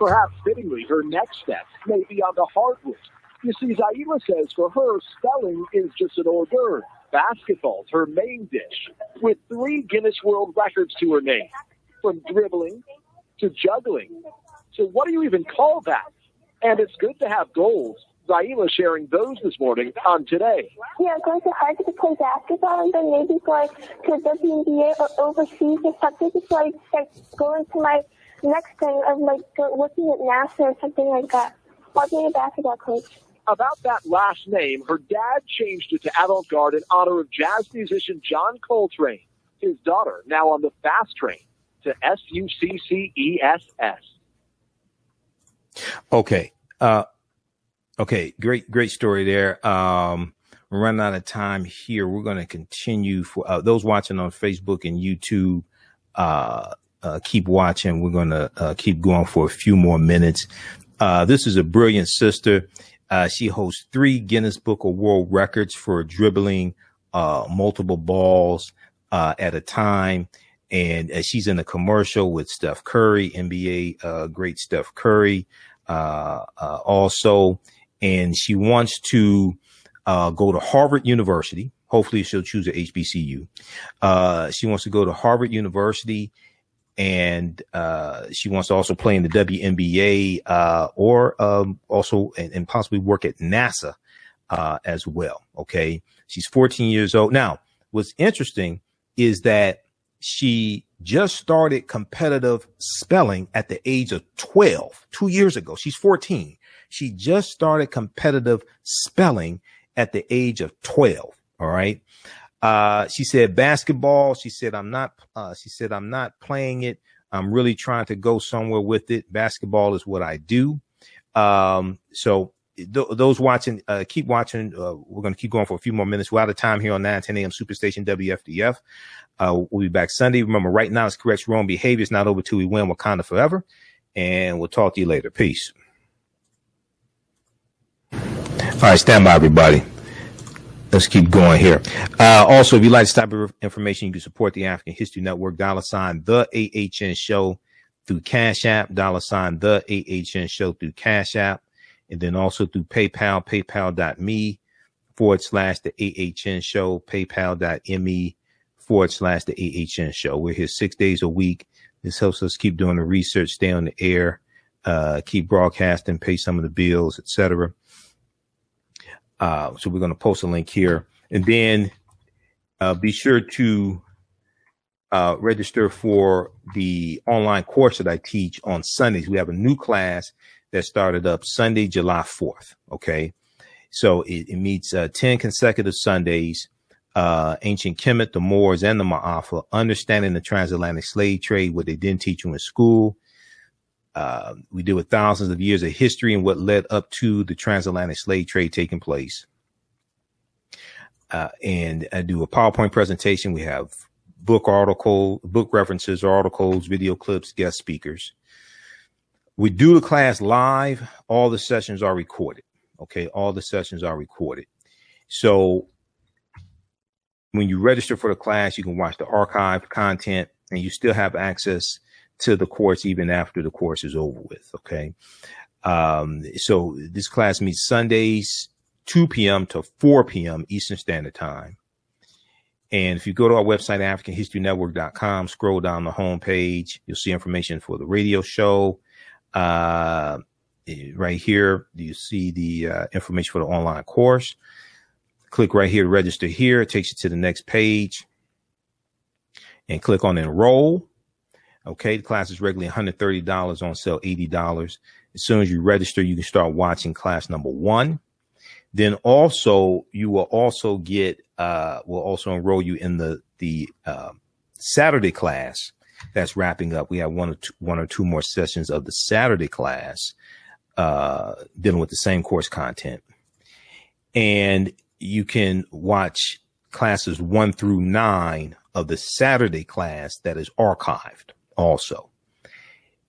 Perhaps fittingly, her next step may be on the hardwood. You see, Zaila says for her, spelling is just an hors d'oeuvre. Basketball's her main dish, with three Guinness World Records to her name, from dribbling to juggling. So what do you even call that? And it's good to have goals. Zaila sharing those this morning on Today. Yeah, going to Harvard to play basketball and then maybe going to the WNBA or overseas or something. Just like, like going to my next thing of like working at NASA or something like that. I'll be a basketball coach. About that last name, her dad changed it to Avant Garde in honor of jazz musician John Coltrane. His daughter now on the fast train to S U C C E S S. Okay. Uh, okay. Great, great story there. Um, we're running out of time here. We're going to continue for uh, those watching on Facebook and YouTube. Uh, uh, keep watching. We're going to uh, keep going for a few more minutes. Uh, this is a brilliant sister. Uh, she holds three Guinness Book of World Records for dribbling uh, multiple balls uh, at a time. And she's in a commercial with Steph Curry, NBA great Steph Curry, also. And she wants to go to Harvard University. Hopefully, she'll choose a HBCU. she wants to go to Harvard University and uh, she wants to also play in the WNBA uh, or um, also and, and, possibly work at NASA uh, as well. Okay, she's 14 years old now. What's interesting is that she just started competitive spelling at the age of 12, two years ago. She's 14. She just started competitive spelling at the age of 12. All right. Uh, she said basketball. She said, I'm not, uh, she said, I'm not playing it. I'm really trying to go somewhere with it. Basketball is what I do. Um, so th- those watching, uh, keep watching. Uh, we're going to keep going for a few more minutes. We're out of time here on 9 10 a.m. Superstation WFDF. Uh, we'll be back Sunday. Remember, right now it's correct wrong behavior. It's not over till we win Wakanda forever. And we'll talk to you later. Peace. All right, stand by, everybody let's keep going here. Uh, also, if you'd like to of information, you can support the African History Network, dollar sign the AHN show through Cash App, dollar sign the AHN show through Cash App, and then also through PayPal, paypal.me forward slash the AHN show, paypal.me forward slash the AHN show. We're here six days a week. This helps us keep doing the research, stay on the air, uh, keep broadcasting, pay some of the bills, etc. Uh, so we're going to post a link here And then uh, be sure to uh, register for the online course that I teach on Sundays. We have a new class that started up Sunday, July 4th. Okay. So it, it meets uh, 10 consecutive Sundays. Uh, ancient Kemet, the Moors, and the Ma'afa, understanding the transatlantic slave trade, what they didn't teach you in school. Uh, we deal with thousands of years of history and what led up to the transatlantic slave trade taking place. Uh, and I do a PowerPoint presentation. We have book article, book references, articles, video clips, guest speakers. We do the class live. All the sessions are recorded. Okay. All the sessions are recorded. So when you register for the class, you can watch the archived content and you still have access to the course even after the course is over with. Okay. Um, so this class meets Sundays, 2 p.m. to 4 p.m. Eastern Standard Time. And if you go to our website, AfricanHistoryNetwork.com, scroll down the home page, you'll see information for the radio show. Uh, right here, you see the uh, information for the online course. Click right here to register here. It takes you to the next page and click on enroll. Okay, the class is regularly $130 on sale, $80. As soon as you register, you can start watching class number one. Then also you will also get uh will also enroll you in the the uh, Saturday class that's wrapping up. We have one or two, one or two more sessions of the Saturday class uh dealing with the same course content. And you can watch classes 1 through 9 of the Saturday class that is archived also.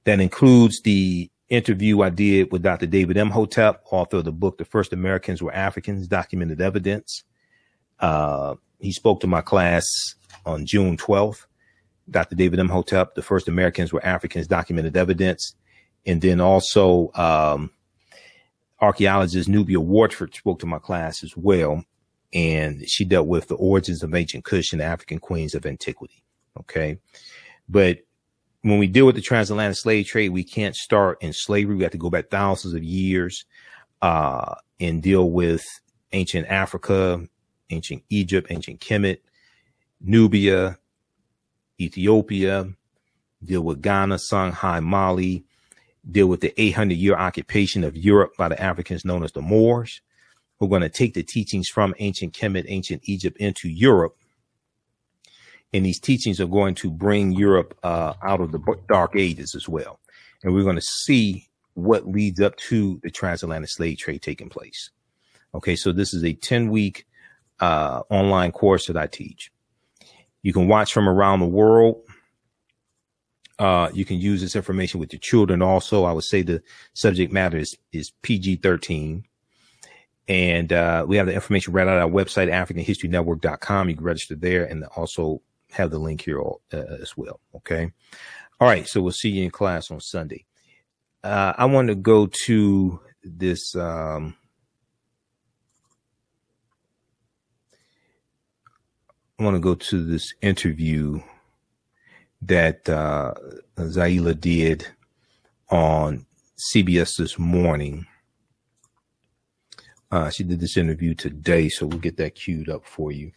That includes the interview I did with Dr. David Imhotep, author of the book, The First Americans Were Africans, Documented Evidence. Uh, he spoke to my class on June 12th. Dr. David Imhotep, The First Americans Were Africans, Documented Evidence. And then also, um, archaeologist Nubia Wartford spoke to my class as well. And she dealt with the origins of ancient Kush and African queens of antiquity. Okay. But when we deal with the transatlantic slave trade, we can't start in slavery. We have to go back thousands of years uh, and deal with ancient Africa, ancient Egypt, ancient Kemet, Nubia, Ethiopia, deal with Ghana, Songhai, Mali, deal with the 800 year occupation of Europe by the Africans known as the Moors. We're going to take the teachings from ancient Kemet, ancient Egypt into Europe and these teachings are going to bring Europe uh, out of the dark ages as well. And we're going to see what leads up to the transatlantic slave trade taking place. Okay, so this is a 10 week uh, online course that I teach. You can watch from around the world. Uh, you can use this information with your children also. I would say the subject matter is, is PG 13. And uh, we have the information right on our website, AfricanHistoryNetwork.com. You can register there and also have the link here all, uh, as well. Okay. All right. So we'll see you in class on Sunday. Uh, I want to go to this. Um, I want to go to this interview that uh, Zaila did on CBS this morning. Uh, she did this interview today, so we'll get that queued up for you.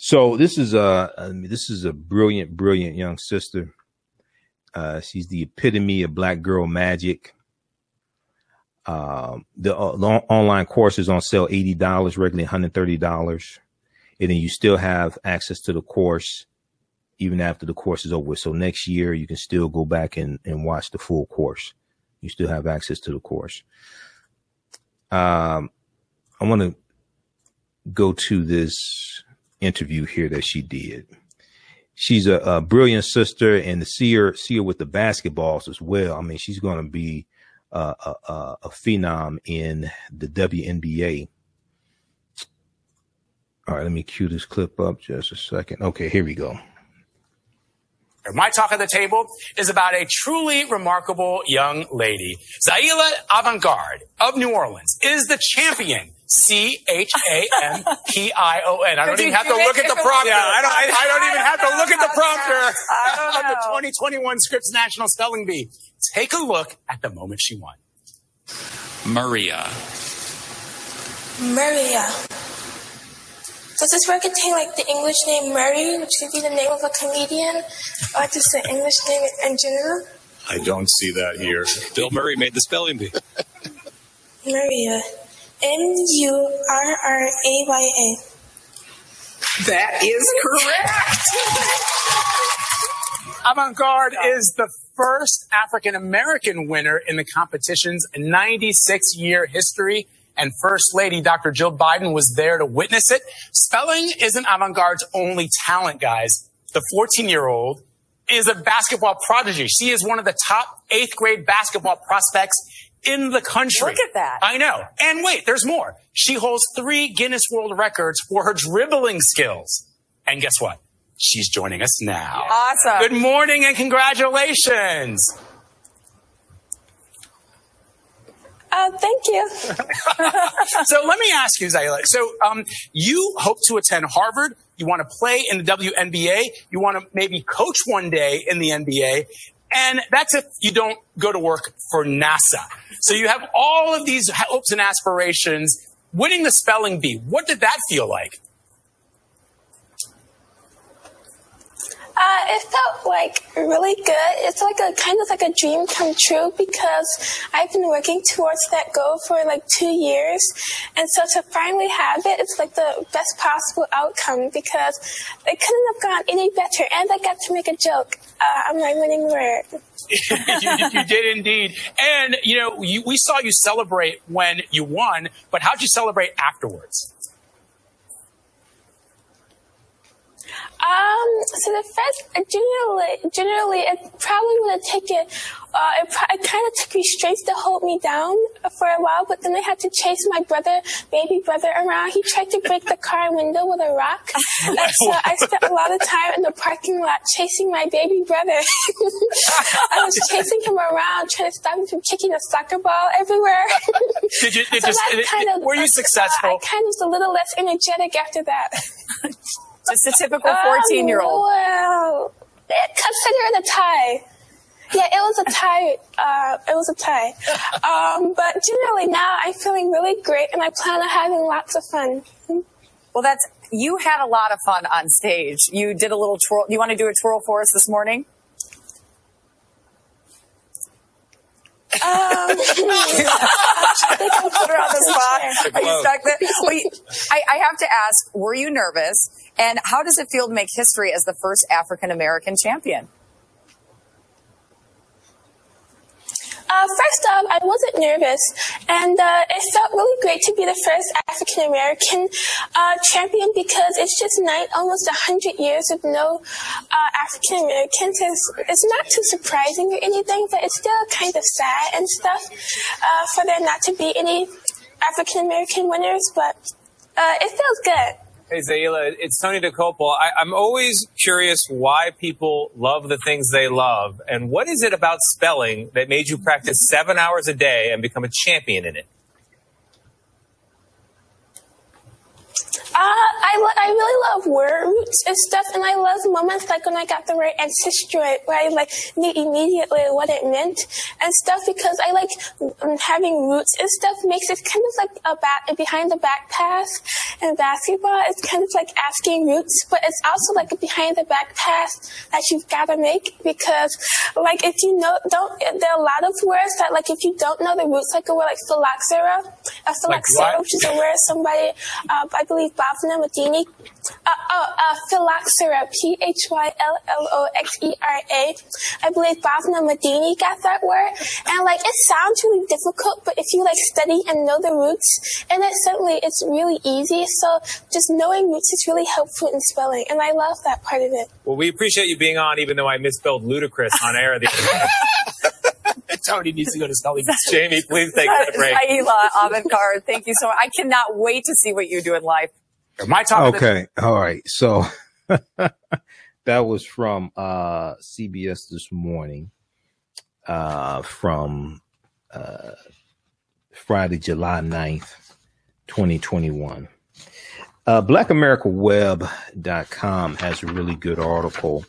So this is a this is a brilliant, brilliant young sister. Uh, she's the epitome of black girl magic. Um, the, uh, online course is on sale eighty dollars, regularly one hundred thirty dollars, and then you still have access to the course even after the course is over. So next year you can still go back and, and watch the full course. You still have access to the course. Um, I want to go to this interview here that she did. She's a, a brilliant sister, and to see her see her with the basketballs as well. I mean, she's going to be uh, a, a, a phenom in the WNBA. All right, let me cue this clip up just a second. Okay, here we go. My talk at the table is about a truly remarkable young lady. Zaila Avantgarde of New Orleans is the champion C H A M P I O N. I don't even have to look at the prompter. Yeah, I don't, I, I don't even have to look at the prompter of the 2021 Scripps National Spelling Bee. Take a look at the moment she won. Murraya. Murraya. Does this word contain like the English name Murray, which could be the name of a comedian, or just the English name in general? I don't see that here. Bill Murray made the spelling bee. Murraya. M U R R A Y A. That is correct. Avant Garde is the first African American winner in the competition's 96 year history. And First Lady Dr. Jill Biden was there to witness it. Spelling isn't Avant Garde's only talent, guys. The 14 year old is a basketball prodigy. She is one of the top eighth grade basketball prospects in the country. Look at that. I know. And wait, there's more. She holds three Guinness World Records for her dribbling skills. And guess what? She's joining us now. Awesome. Good morning and congratulations. Uh, thank you. so let me ask you, Zaila. So um, you hope to attend Harvard. You want to play in the WNBA. You want to maybe coach one day in the NBA. And that's if you don't go to work for NASA. So you have all of these hopes and aspirations. Winning the spelling bee, what did that feel like? Uh, it felt like really good. It's like a kind of like a dream come true because I've been working towards that goal for like two years. And so to finally have it, it's like the best possible outcome because it couldn't have gone any better. And I got to make a joke uh, on my winning word. you, you, did indeed. And, you know, you, we saw you celebrate when you won, but how'd you celebrate afterwards? Um, so the first, generally, generally, it probably would have taken, uh, it, it kind of took me restraints to hold me down for a while, but then I had to chase my brother, baby brother around. He tried to break the car window with a rock. and so I spent a lot of time in the parking lot chasing my baby brother. I was chasing him around, trying to stop him from kicking a soccer ball everywhere. Did you, did so just, kind of, were you successful? Uh, I kind of was a little less energetic after that. Just a typical 14 year old. Um, well, consider it a tie. Yeah, it was a tie. Uh, it was a tie. Um, but generally now I'm feeling really great and I plan on having lots of fun. Well, that's, you had a lot of fun on stage. You did a little twirl. You want to do a twirl for us this morning? Um, I think put her on the spot. Are you stuck there? Wait, I, I have to ask, were you nervous? And how does it feel to make history as the first African American champion? Uh, first off, I wasn't nervous, and uh, it felt really great to be the first African American uh, champion because it's just nine, almost a hundred years of no uh, African Americans. It's, it's, not too surprising or anything, but it's still kind of sad and stuff uh, for there not to be any African American winners. But uh, it feels good. Hey, Zaila, it's Tony Dokoupil. I, I'm always curious why people love the things they love. And what is it about spelling that made you practice seven hours a day and become a champion in it? I, I really love words and stuff, and I love moments like when I got the right ancestral, where I like knew immediately what it meant and stuff because I like having roots and stuff makes it kind of like a back behind the back pass in basketball. It's kind of like asking roots, but it's also like a behind the back pass that you've got to make because like if you know don't there are a lot of words that like if you don't know the roots like a word like phylloxera, a phylloxera like which is a word somebody uh, I believe Bhavna Madini. Uh, oh, uh, phylloxera, P-H-Y-L-L-O-X-E-R-A. I believe Bhavna Madini got that word. And like, it sounds really difficult, but if you like study and know the roots, and it certainly, it's really easy. So just knowing roots is really helpful in spelling. And I love that part of it. Well, we appreciate you being on, even though I misspelled ludicrous on air. The Tony needs to go to spelling. Jamie, please take a break. Ayla Avant-Garde, thank you so much. I cannot wait to see what you do in life. My talk. Okay. All right. So that was from uh, CBS this morning uh, from uh, Friday, July 9th, 2021. Uh, BlackAmericaWeb.com has a really good article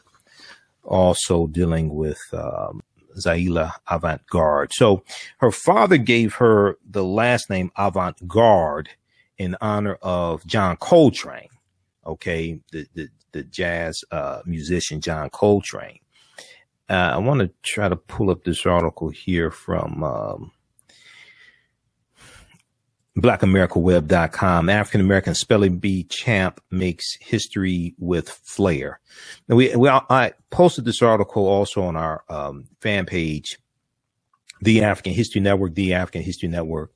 also dealing with um, Zaila Avant-Garde. So her father gave her the last name Avant-Garde in honor of John Coltrane. Okay, the the, the jazz uh, musician John Coltrane. Uh, I want to try to pull up this article here from um, blackamericaweb.com. African American spelling bee champ makes history with flair. Now we, we I posted this article also on our um, fan page, the African History Network, the African History Network,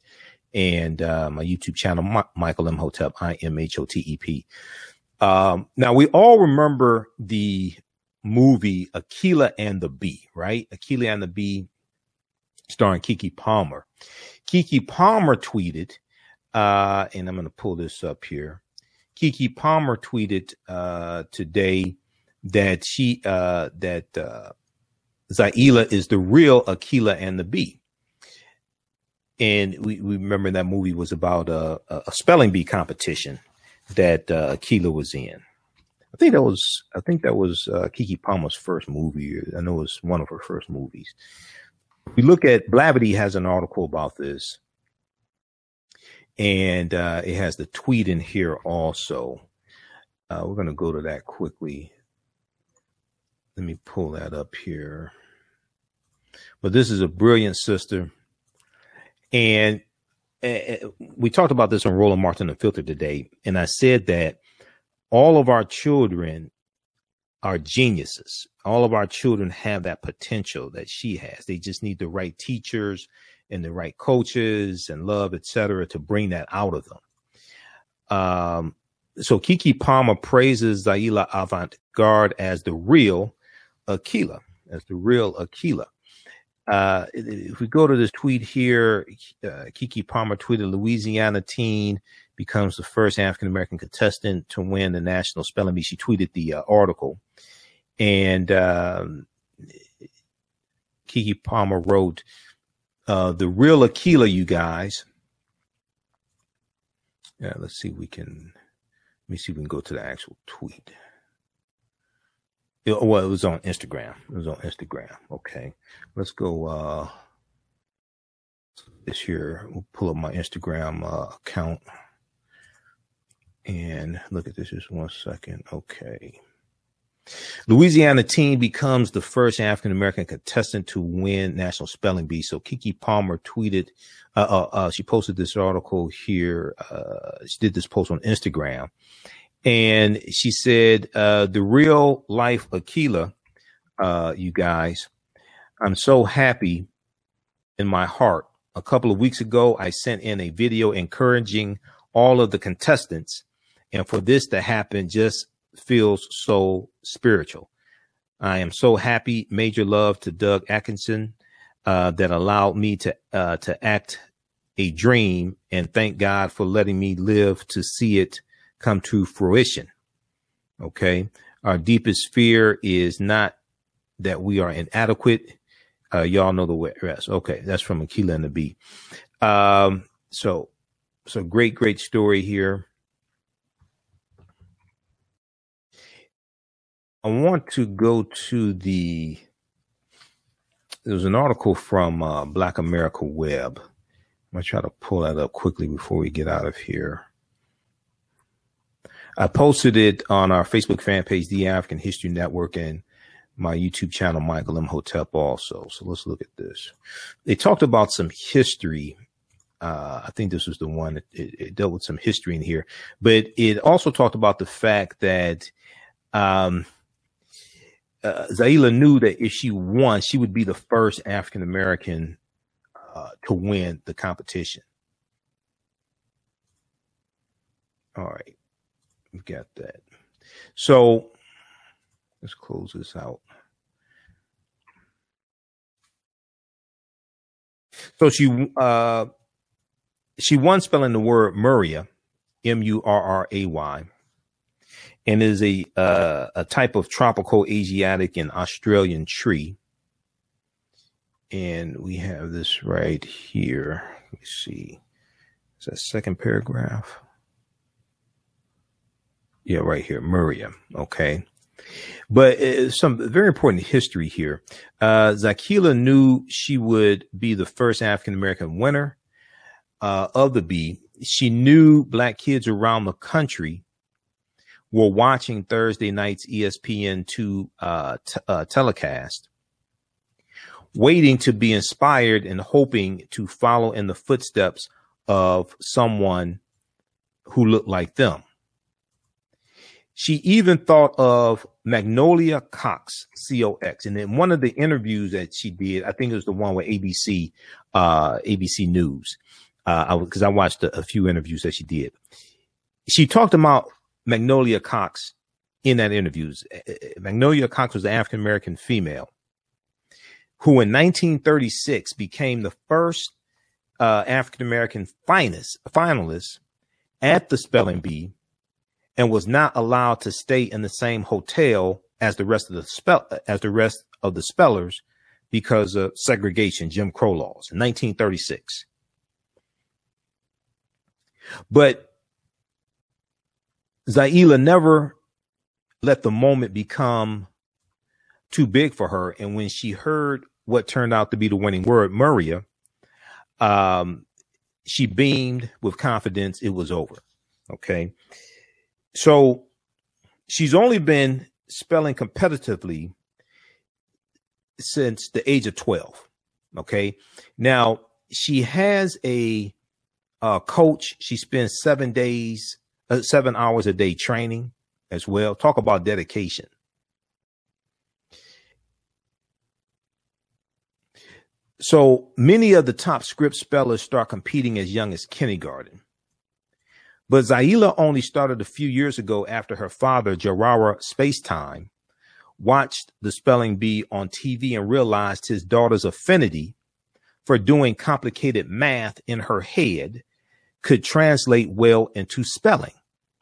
and uh, my YouTube channel, My, Michael Imhotep, I M H O T E P. Um, now we all remember the movie Akeelah and the Bee, right? Akeelah and the Bee, starring Keke Palmer. Keke Palmer tweeted, uh, and I'm going to pull this up here. Keke Palmer tweeted uh, today that she uh, that uh, Zaila is the real Akeelah and the Bee. And we, we remember that movie was about a, a spelling bee competition that uh, Akeelah was in. I think that was I think that was uh, Keke Palmer's first movie. I know it was one of her first movies. We look at Blavity has an article about this, and uh, it has the tweet in here also. Uh, we're going to go to that quickly. Let me pull that up here. But this is a brilliant sister, and uh, we talked about this on Roland Martin Unfiltered today, and I said that all of our children are geniuses. All of our children have that potential that she has. They just need the right teachers and the right coaches and love, etc., to bring that out of them. Um, so Keke Palmer praises Zaila Avant Garde as the real Akeelah, as the real Akeelah. Uh, if we go to this tweet here, uh, Keke Palmer tweeted Louisiana teen becomes the first African American contestant to win the national spelling bee. She tweeted the uh, article, and um, Keke Palmer wrote, uh, "The real Akeelah, you guys." Yeah, let's see if we can. Let me see if we can go to the actual tweet. It, well, it was on Instagram. It was on Instagram. Okay, let's go. Uh, this here, we'll pull up my Instagram uh, account and look at this just one second. Okay. Louisiana teen becomes the first African American contestant to win National Spelling Bee. So Keke Palmer tweeted, uh, uh, uh, she posted this article here. Uh, she did this post on Instagram, and she said, uh, "The real life Akeelah, uh, you guys, I'm so happy in my heart. A couple of weeks ago, I sent in a video encouraging all of the contestants." And for this to happen just feels so spiritual. I am so happy. Major love to Doug Atchison uh, that allowed me to uh, to act a dream, and thank God for letting me live to see it come to fruition. Okay, our deepest fear is not that we are inadequate. Uh, y'all know the rest. Okay, that's from Akeelah and the Bee. Um, so, so great, great story here. I want to go to the. There was an article from uh, Black America Web. I'm gonna try to pull that up quickly before we get out of here. I posted it on our Facebook fan page, The African History Network, and my YouTube channel, Michael Imhotep, also. So let's look at this. They talked about some history. Uh, I think this was the one that it, it, dealt with some history in here, but it also talked about the fact that um, uh, Zaila knew that if she won, she would be the first African American uh, to win the competition. All right, we got that. So let's close this out. So she uh, she won spelling the word Murraya, M U R R A Y, and is a uh, a type of tropical Asiatic and Australian tree. And we have this right here. Let me see. Is that second paragraph? Yeah, right here, Murraya. Okay. But uh, some very important history here. Uh, Zaila knew she would be the first African American winner uh, of the bee. She knew black kids around the country were watching Thursday night's ESPN2 uh, t- uh, telecast, waiting to be inspired and hoping to follow in the footsteps of someone who looked like them. She even thought of Magnolia Cox, C O X. And in one of the interviews that she did, I think it was the one with ABC, uh, ABC News, uh, because I, I, watched a, a few interviews that she did. She talked about Magnolia Cox in that interviews. Magnolia Cox was an African American female who in 1936 became the first uh, African American finalist at the spelling bee and was not allowed to stay in the same hotel as the rest of the spell as the rest of the spellers because of segregation, Jim Crow laws in 1936. But Zaila never let the moment become too big for her. And when she heard what turned out to be the winning word, Murraya, um, she beamed with confidence. It was over. Okay. So she's only been spelling competitively since the age of 12. Okay. Now she has a, coach. She spends seven days, uh, seven hours a day training as well. Talk about dedication. So many of the top Scripps spellers start competing as young as kindergarten. But Zaila only started a few years ago after her father, Jawara Spacetime, watched the spelling bee on TV and realized his daughter's affinity for doing complicated math in her head could translate well into spelling.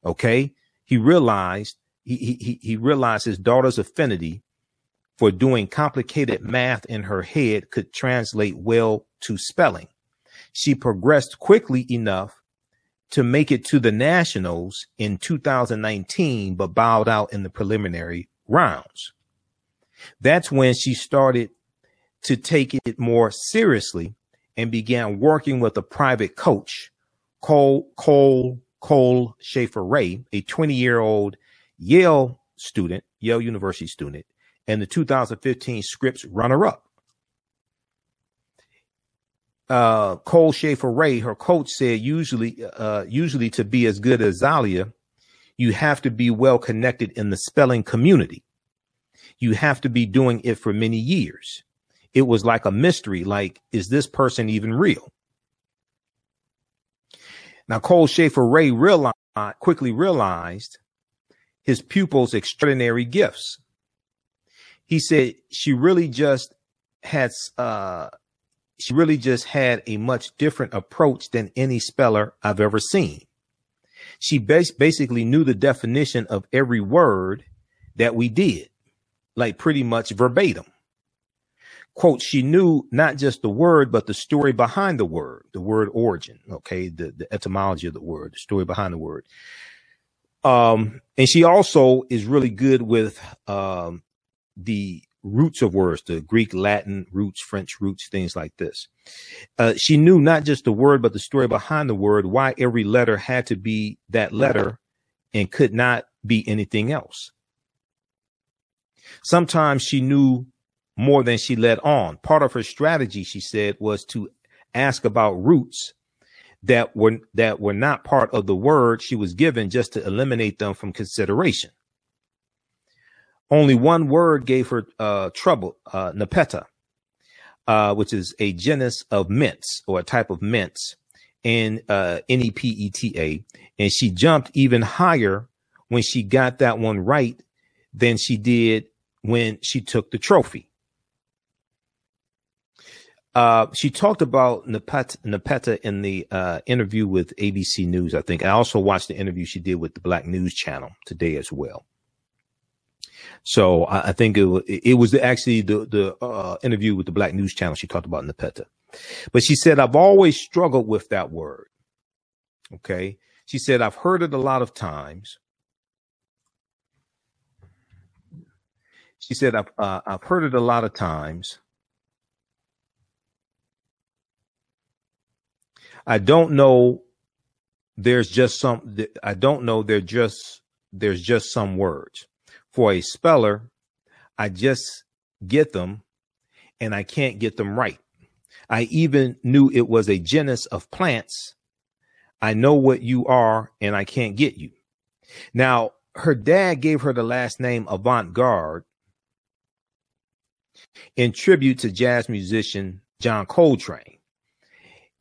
Okay. He realized he, he, he realized his daughter's affinity for doing complicated math in her head could translate well to spelling. She progressed quickly enough to make it to the Nationals in 2019, but bowed out in the preliminary rounds. That's when she started to take it more seriously and began working with a private coach, Cole, Cole, Cole Shafer-Ray, a 20 year old Yale student, Yale University student, and the 2015 Scripps runner up uh, Cole Shafer-Ray, her coach said, usually, uh, usually to be as good as Zaila, you have to be well connected in the spelling community. You have to be doing it for many years. It was like a mystery. Like, is this person even real? Now, Cole Shafer-Ray realized, quickly realized his pupil's extraordinary gifts. He said she really just had, uh, she really just had a much different approach than any speller I've ever seen. She bas- basically knew the definition of every word that we did, like pretty much verbatim. Quote, she knew not just the word, but the story behind the word, the word origin, okay, the, the etymology of the word, the story behind the word. Um, and she also is really good with um, the roots of words, the Greek, Latin roots, French roots, things like this. Uh, she knew not just the word, but the story behind the word, why every letter had to be that letter and could not be anything else. Sometimes she knew more than she let on. Part of her strategy, she said, was to ask about roots that were that were not part of the word she was given just to eliminate them from consideration. Only one word gave her uh, trouble, uh, Nepeta, uh, which is a genus of mints or a type of mints, in uh, N-E-P-E-T-A. And she jumped even higher when she got that one right than she did when she took the trophy. Uh, she talked about Nepeta, Nepeta in the uh, interview with ABC News, I think. I also watched the interview she did with the Black News Channel today as well. So I, I think it, it was actually the, the uh, interview with the Black News Channel. She talked about Nepeta, but she said, I've always struggled with that word. Okay. She said, I've heard it a lot of times. She said, I've, uh, I've heard it a lot of times. I don't know. There's just some, I don't know. They're just there's just some words. For a speller, I just get them and I can't get them right. I even knew it was a genus of plants. I know what you are and I can't get you. Now, her dad gave her the last name Avant Garde in tribute to jazz musician John Coltrane.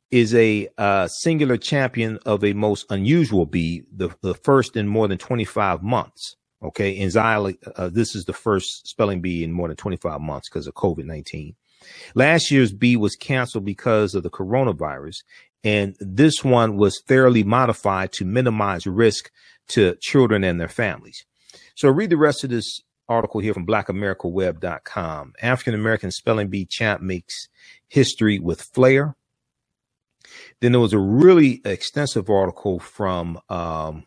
Is a uh, singular champion of a most unusual bee, the, the first in more than 25 months. Okay. And Zaila, uh, this is the first spelling bee in more than 25 months because of COVID 19. Last year's bee was canceled because of the coronavirus. And this one was thoroughly modified to minimize risk to children and their families. So read the rest of this article here from blackamericaweb.com. African American spelling bee champ makes history with flair. Then there was a really extensive article from um,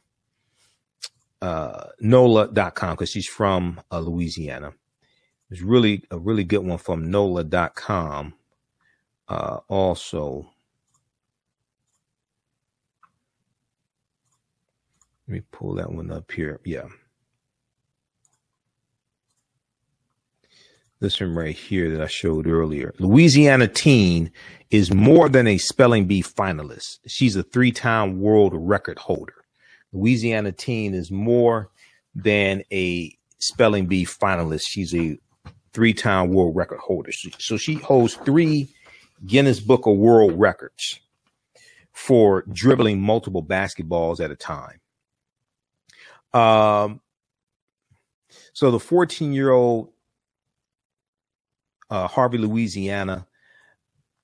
uh, NOLA.com because she's from uh, Louisiana. It's really a really good one from NOLA.com. Uh, also, let me pull that one up here. Yeah. This one right here that I showed earlier. Louisiana teen is more than a spelling bee finalist. She's a three time world record holder. Louisiana teen is more than a spelling bee finalist. She's a three time world record holder. So she holds three Guinness Book of World Records for dribbling multiple basketballs at a time. Um, so the 14 year old uh, Harvey, Louisiana,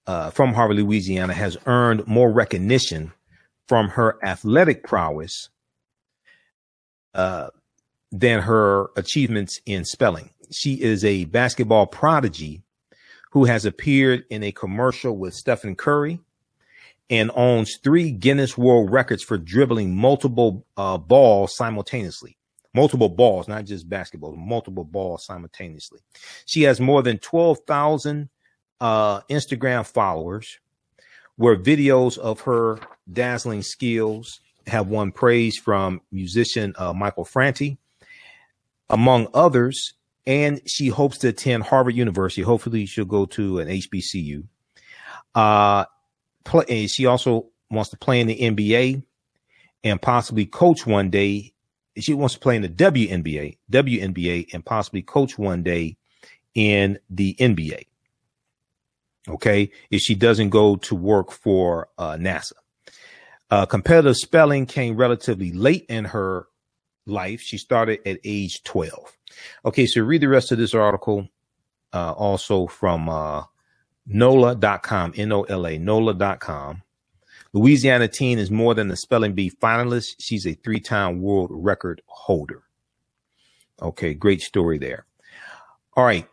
uh, from Harvey, Louisiana, has earned more recognition from her athletic prowess uh, than her achievements in spelling. She is a basketball prodigy who has appeared in a commercial with Stephen Curry and owns three Guinness World Records for dribbling multiple uh, balls simultaneously multiple balls, not just basketball, multiple balls simultaneously. She has more than 12,000 uh, Instagram followers where videos of her dazzling skills have won praise from musician uh, Michael Franti, among others. And she hopes to attend Harvard University. Hopefully, she'll go to an HBCU. Uh, play, she also wants to play in the NBA and possibly coach one day she wants to play in the WNBA, WNBA, and possibly coach one day in the NBA. Okay, if she doesn't go to work for uh, NASA. Uh, competitive spelling came relatively late in her life. She started at age 12. Okay, so read the rest of this article uh, also from uh, NOLA.com, N O L A, NOLA.com. Louisiana teen is more than a spelling bee finalist. She's a three time world record holder. Okay, great story there. All right.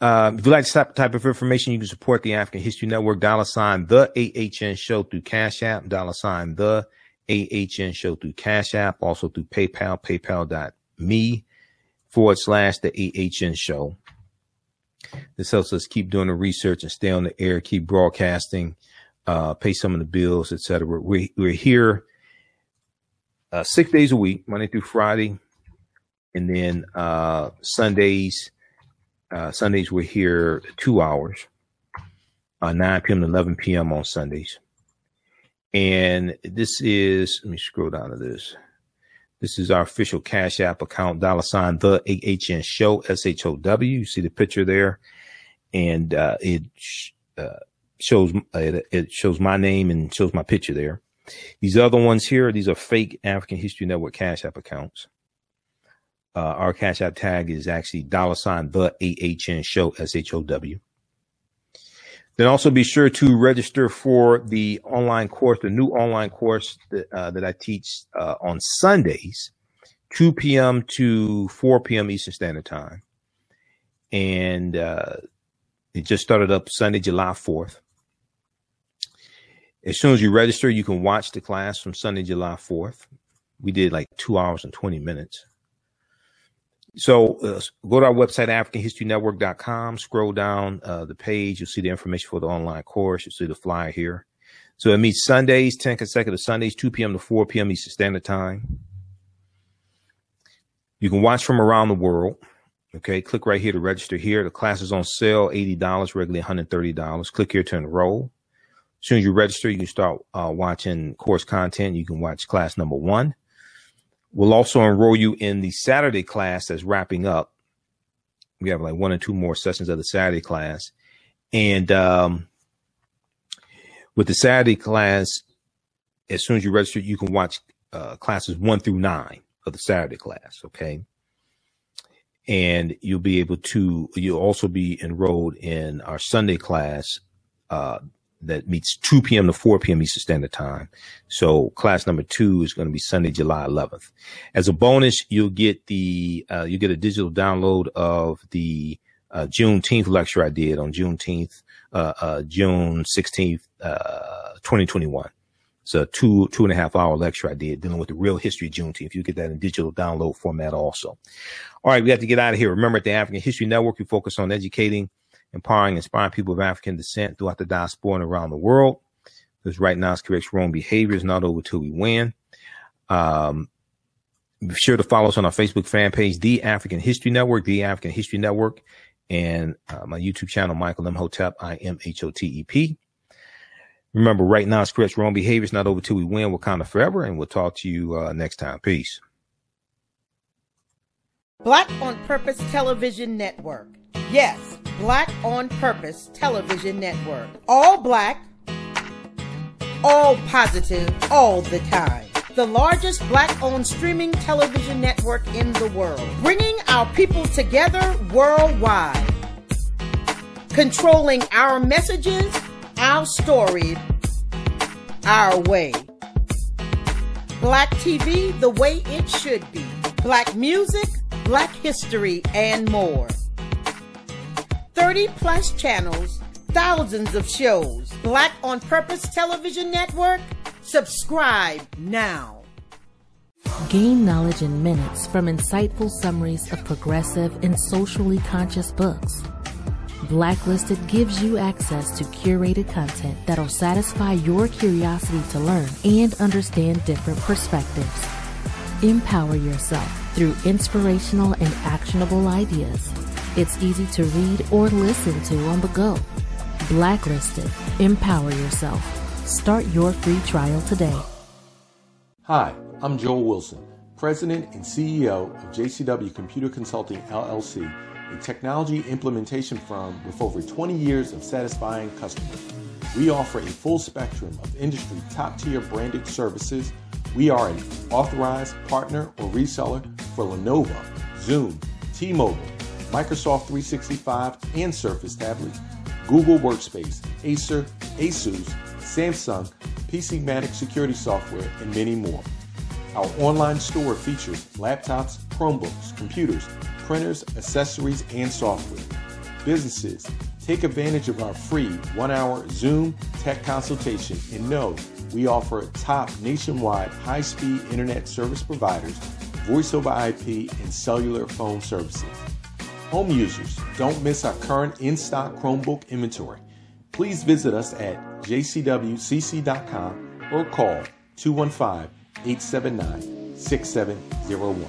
Uh, if you like this type of information, you can support the African History Network, dollar sign the AHN show through Cash App, dollar sign the AHN show through Cash App, also through PayPal, paypal.me forward slash the AHN show. This helps us keep doing the research and stay on the air, keep broadcasting uh, pay some of the bills, etc. We, we're here uh, six days a week, Monday through Friday, and then uh, Sundays. Uh, Sundays we're here two hours, uh, 9 p.m. to 11 p.m. on Sundays. And this is let me scroll down to this. This is our official Cash App account, dollar sign the AHN show, S H O W. You see the picture there, and uh, it uh, shows it, it shows my name and shows my picture there. These other ones here, these are fake African History Network Cash App accounts. Uh, our Cash App tag is actually dollar sign the AHN show, S H O W. Then also be sure to register for the online course, the new online course that, uh, that I teach uh, on Sundays, 2 p.m. to 4 p.m. Eastern Standard Time. And uh, it just started up Sunday, July 4th. As soon as you register, you can watch the class from Sunday, July 4th. We did like two hours and 20 minutes. So uh, go to our website, AfricanHistoryNetwork.com, scroll down uh, the page. You'll see the information for the online course. You'll see the flyer here. So it meets Sundays, 10 consecutive Sundays, 2 p.m. to 4 p.m. Eastern Standard Time. You can watch from around the world. Okay, click right here to register here. The class is on sale, $80, regularly $130. Click here to enroll. As soon as you register, you can start uh, watching course content. You can watch class number one. We'll also enroll you in the Saturday class that's wrapping up. We have like one or two more sessions of the Saturday class. And um, with the Saturday class, as soon as you register, you can watch uh, classes one through nine of the Saturday class. Okay. And you'll be able to, you'll also be enrolled in our Sunday class, uh, that meets 2 p.m. to 4 p.m. Eastern Standard Time. So class number two is going to be Sunday, July 11th. As a bonus, you'll get the, uh, you get a digital download of the, uh, Juneteenth lecture I did on Juneteenth, uh, uh, June 16th, uh, 2021. It's a two, two and a half hour lecture I did dealing with the real history of Juneteenth. You get that in digital download format also. All right. We have to get out of here. Remember at the African History Network, we focus on educating, empowering, inspiring people of African descent throughout the diaspora and around the world. Because right now it's corrects wrong behaviors, not over till we win. Um, be sure to follow us on our Facebook fan page, The African History Network, The African History Network, and uh, my YouTube channel, Michael Imhotep, I M H O T E P. Remember, right now, it's correct wrong behaviors, not over till we win. We're kind of forever, and we'll talk to you uh, next time. Peace. Black on Purpose Television Network. Yes, Black on Purpose Television Network. All black, all positive, all the time. The largest black owned streaming television network in the world, bringing our people together worldwide. Controlling our messages our story, our way. Black TV the way it should be. Black music, black history, and more. 30 plus channels, thousands of shows. Black on Purpose Television Network. Subscribe now. Gain knowledge in minutes from insightful summaries of progressive and socially conscious books Blacklisted gives you access to curated content that'll satisfy your curiosity to learn and understand different perspectives. Empower yourself through inspirational and actionable ideas. It's easy to read or listen to on the go. Blacklisted. Empower yourself. Start your free trial today. Hi, I'm Joel Wilson, President and CEO of JCW Computer Consulting LLC a technology implementation firm with over 20 years of satisfying customers. We offer a full spectrum of industry top tier branded services. We are an authorized partner or reseller for Lenovo, Zoom, T Mobile, Microsoft 365 and Surface tablets, Google Workspace, Acer, Asus, Samsung, PCmatic security software, and many more. Our online store features laptops, Chromebooks, computers, printers, accessories, and software. Businesses, take advantage of our free one hour Zoom tech consultation and know we offer top nationwide high speed internet service providers, voice over IP, and cellular phone services. Home users, don't miss our current in stock Chromebook inventory. Please visit us at jcwcc.com or call 215 879 6701.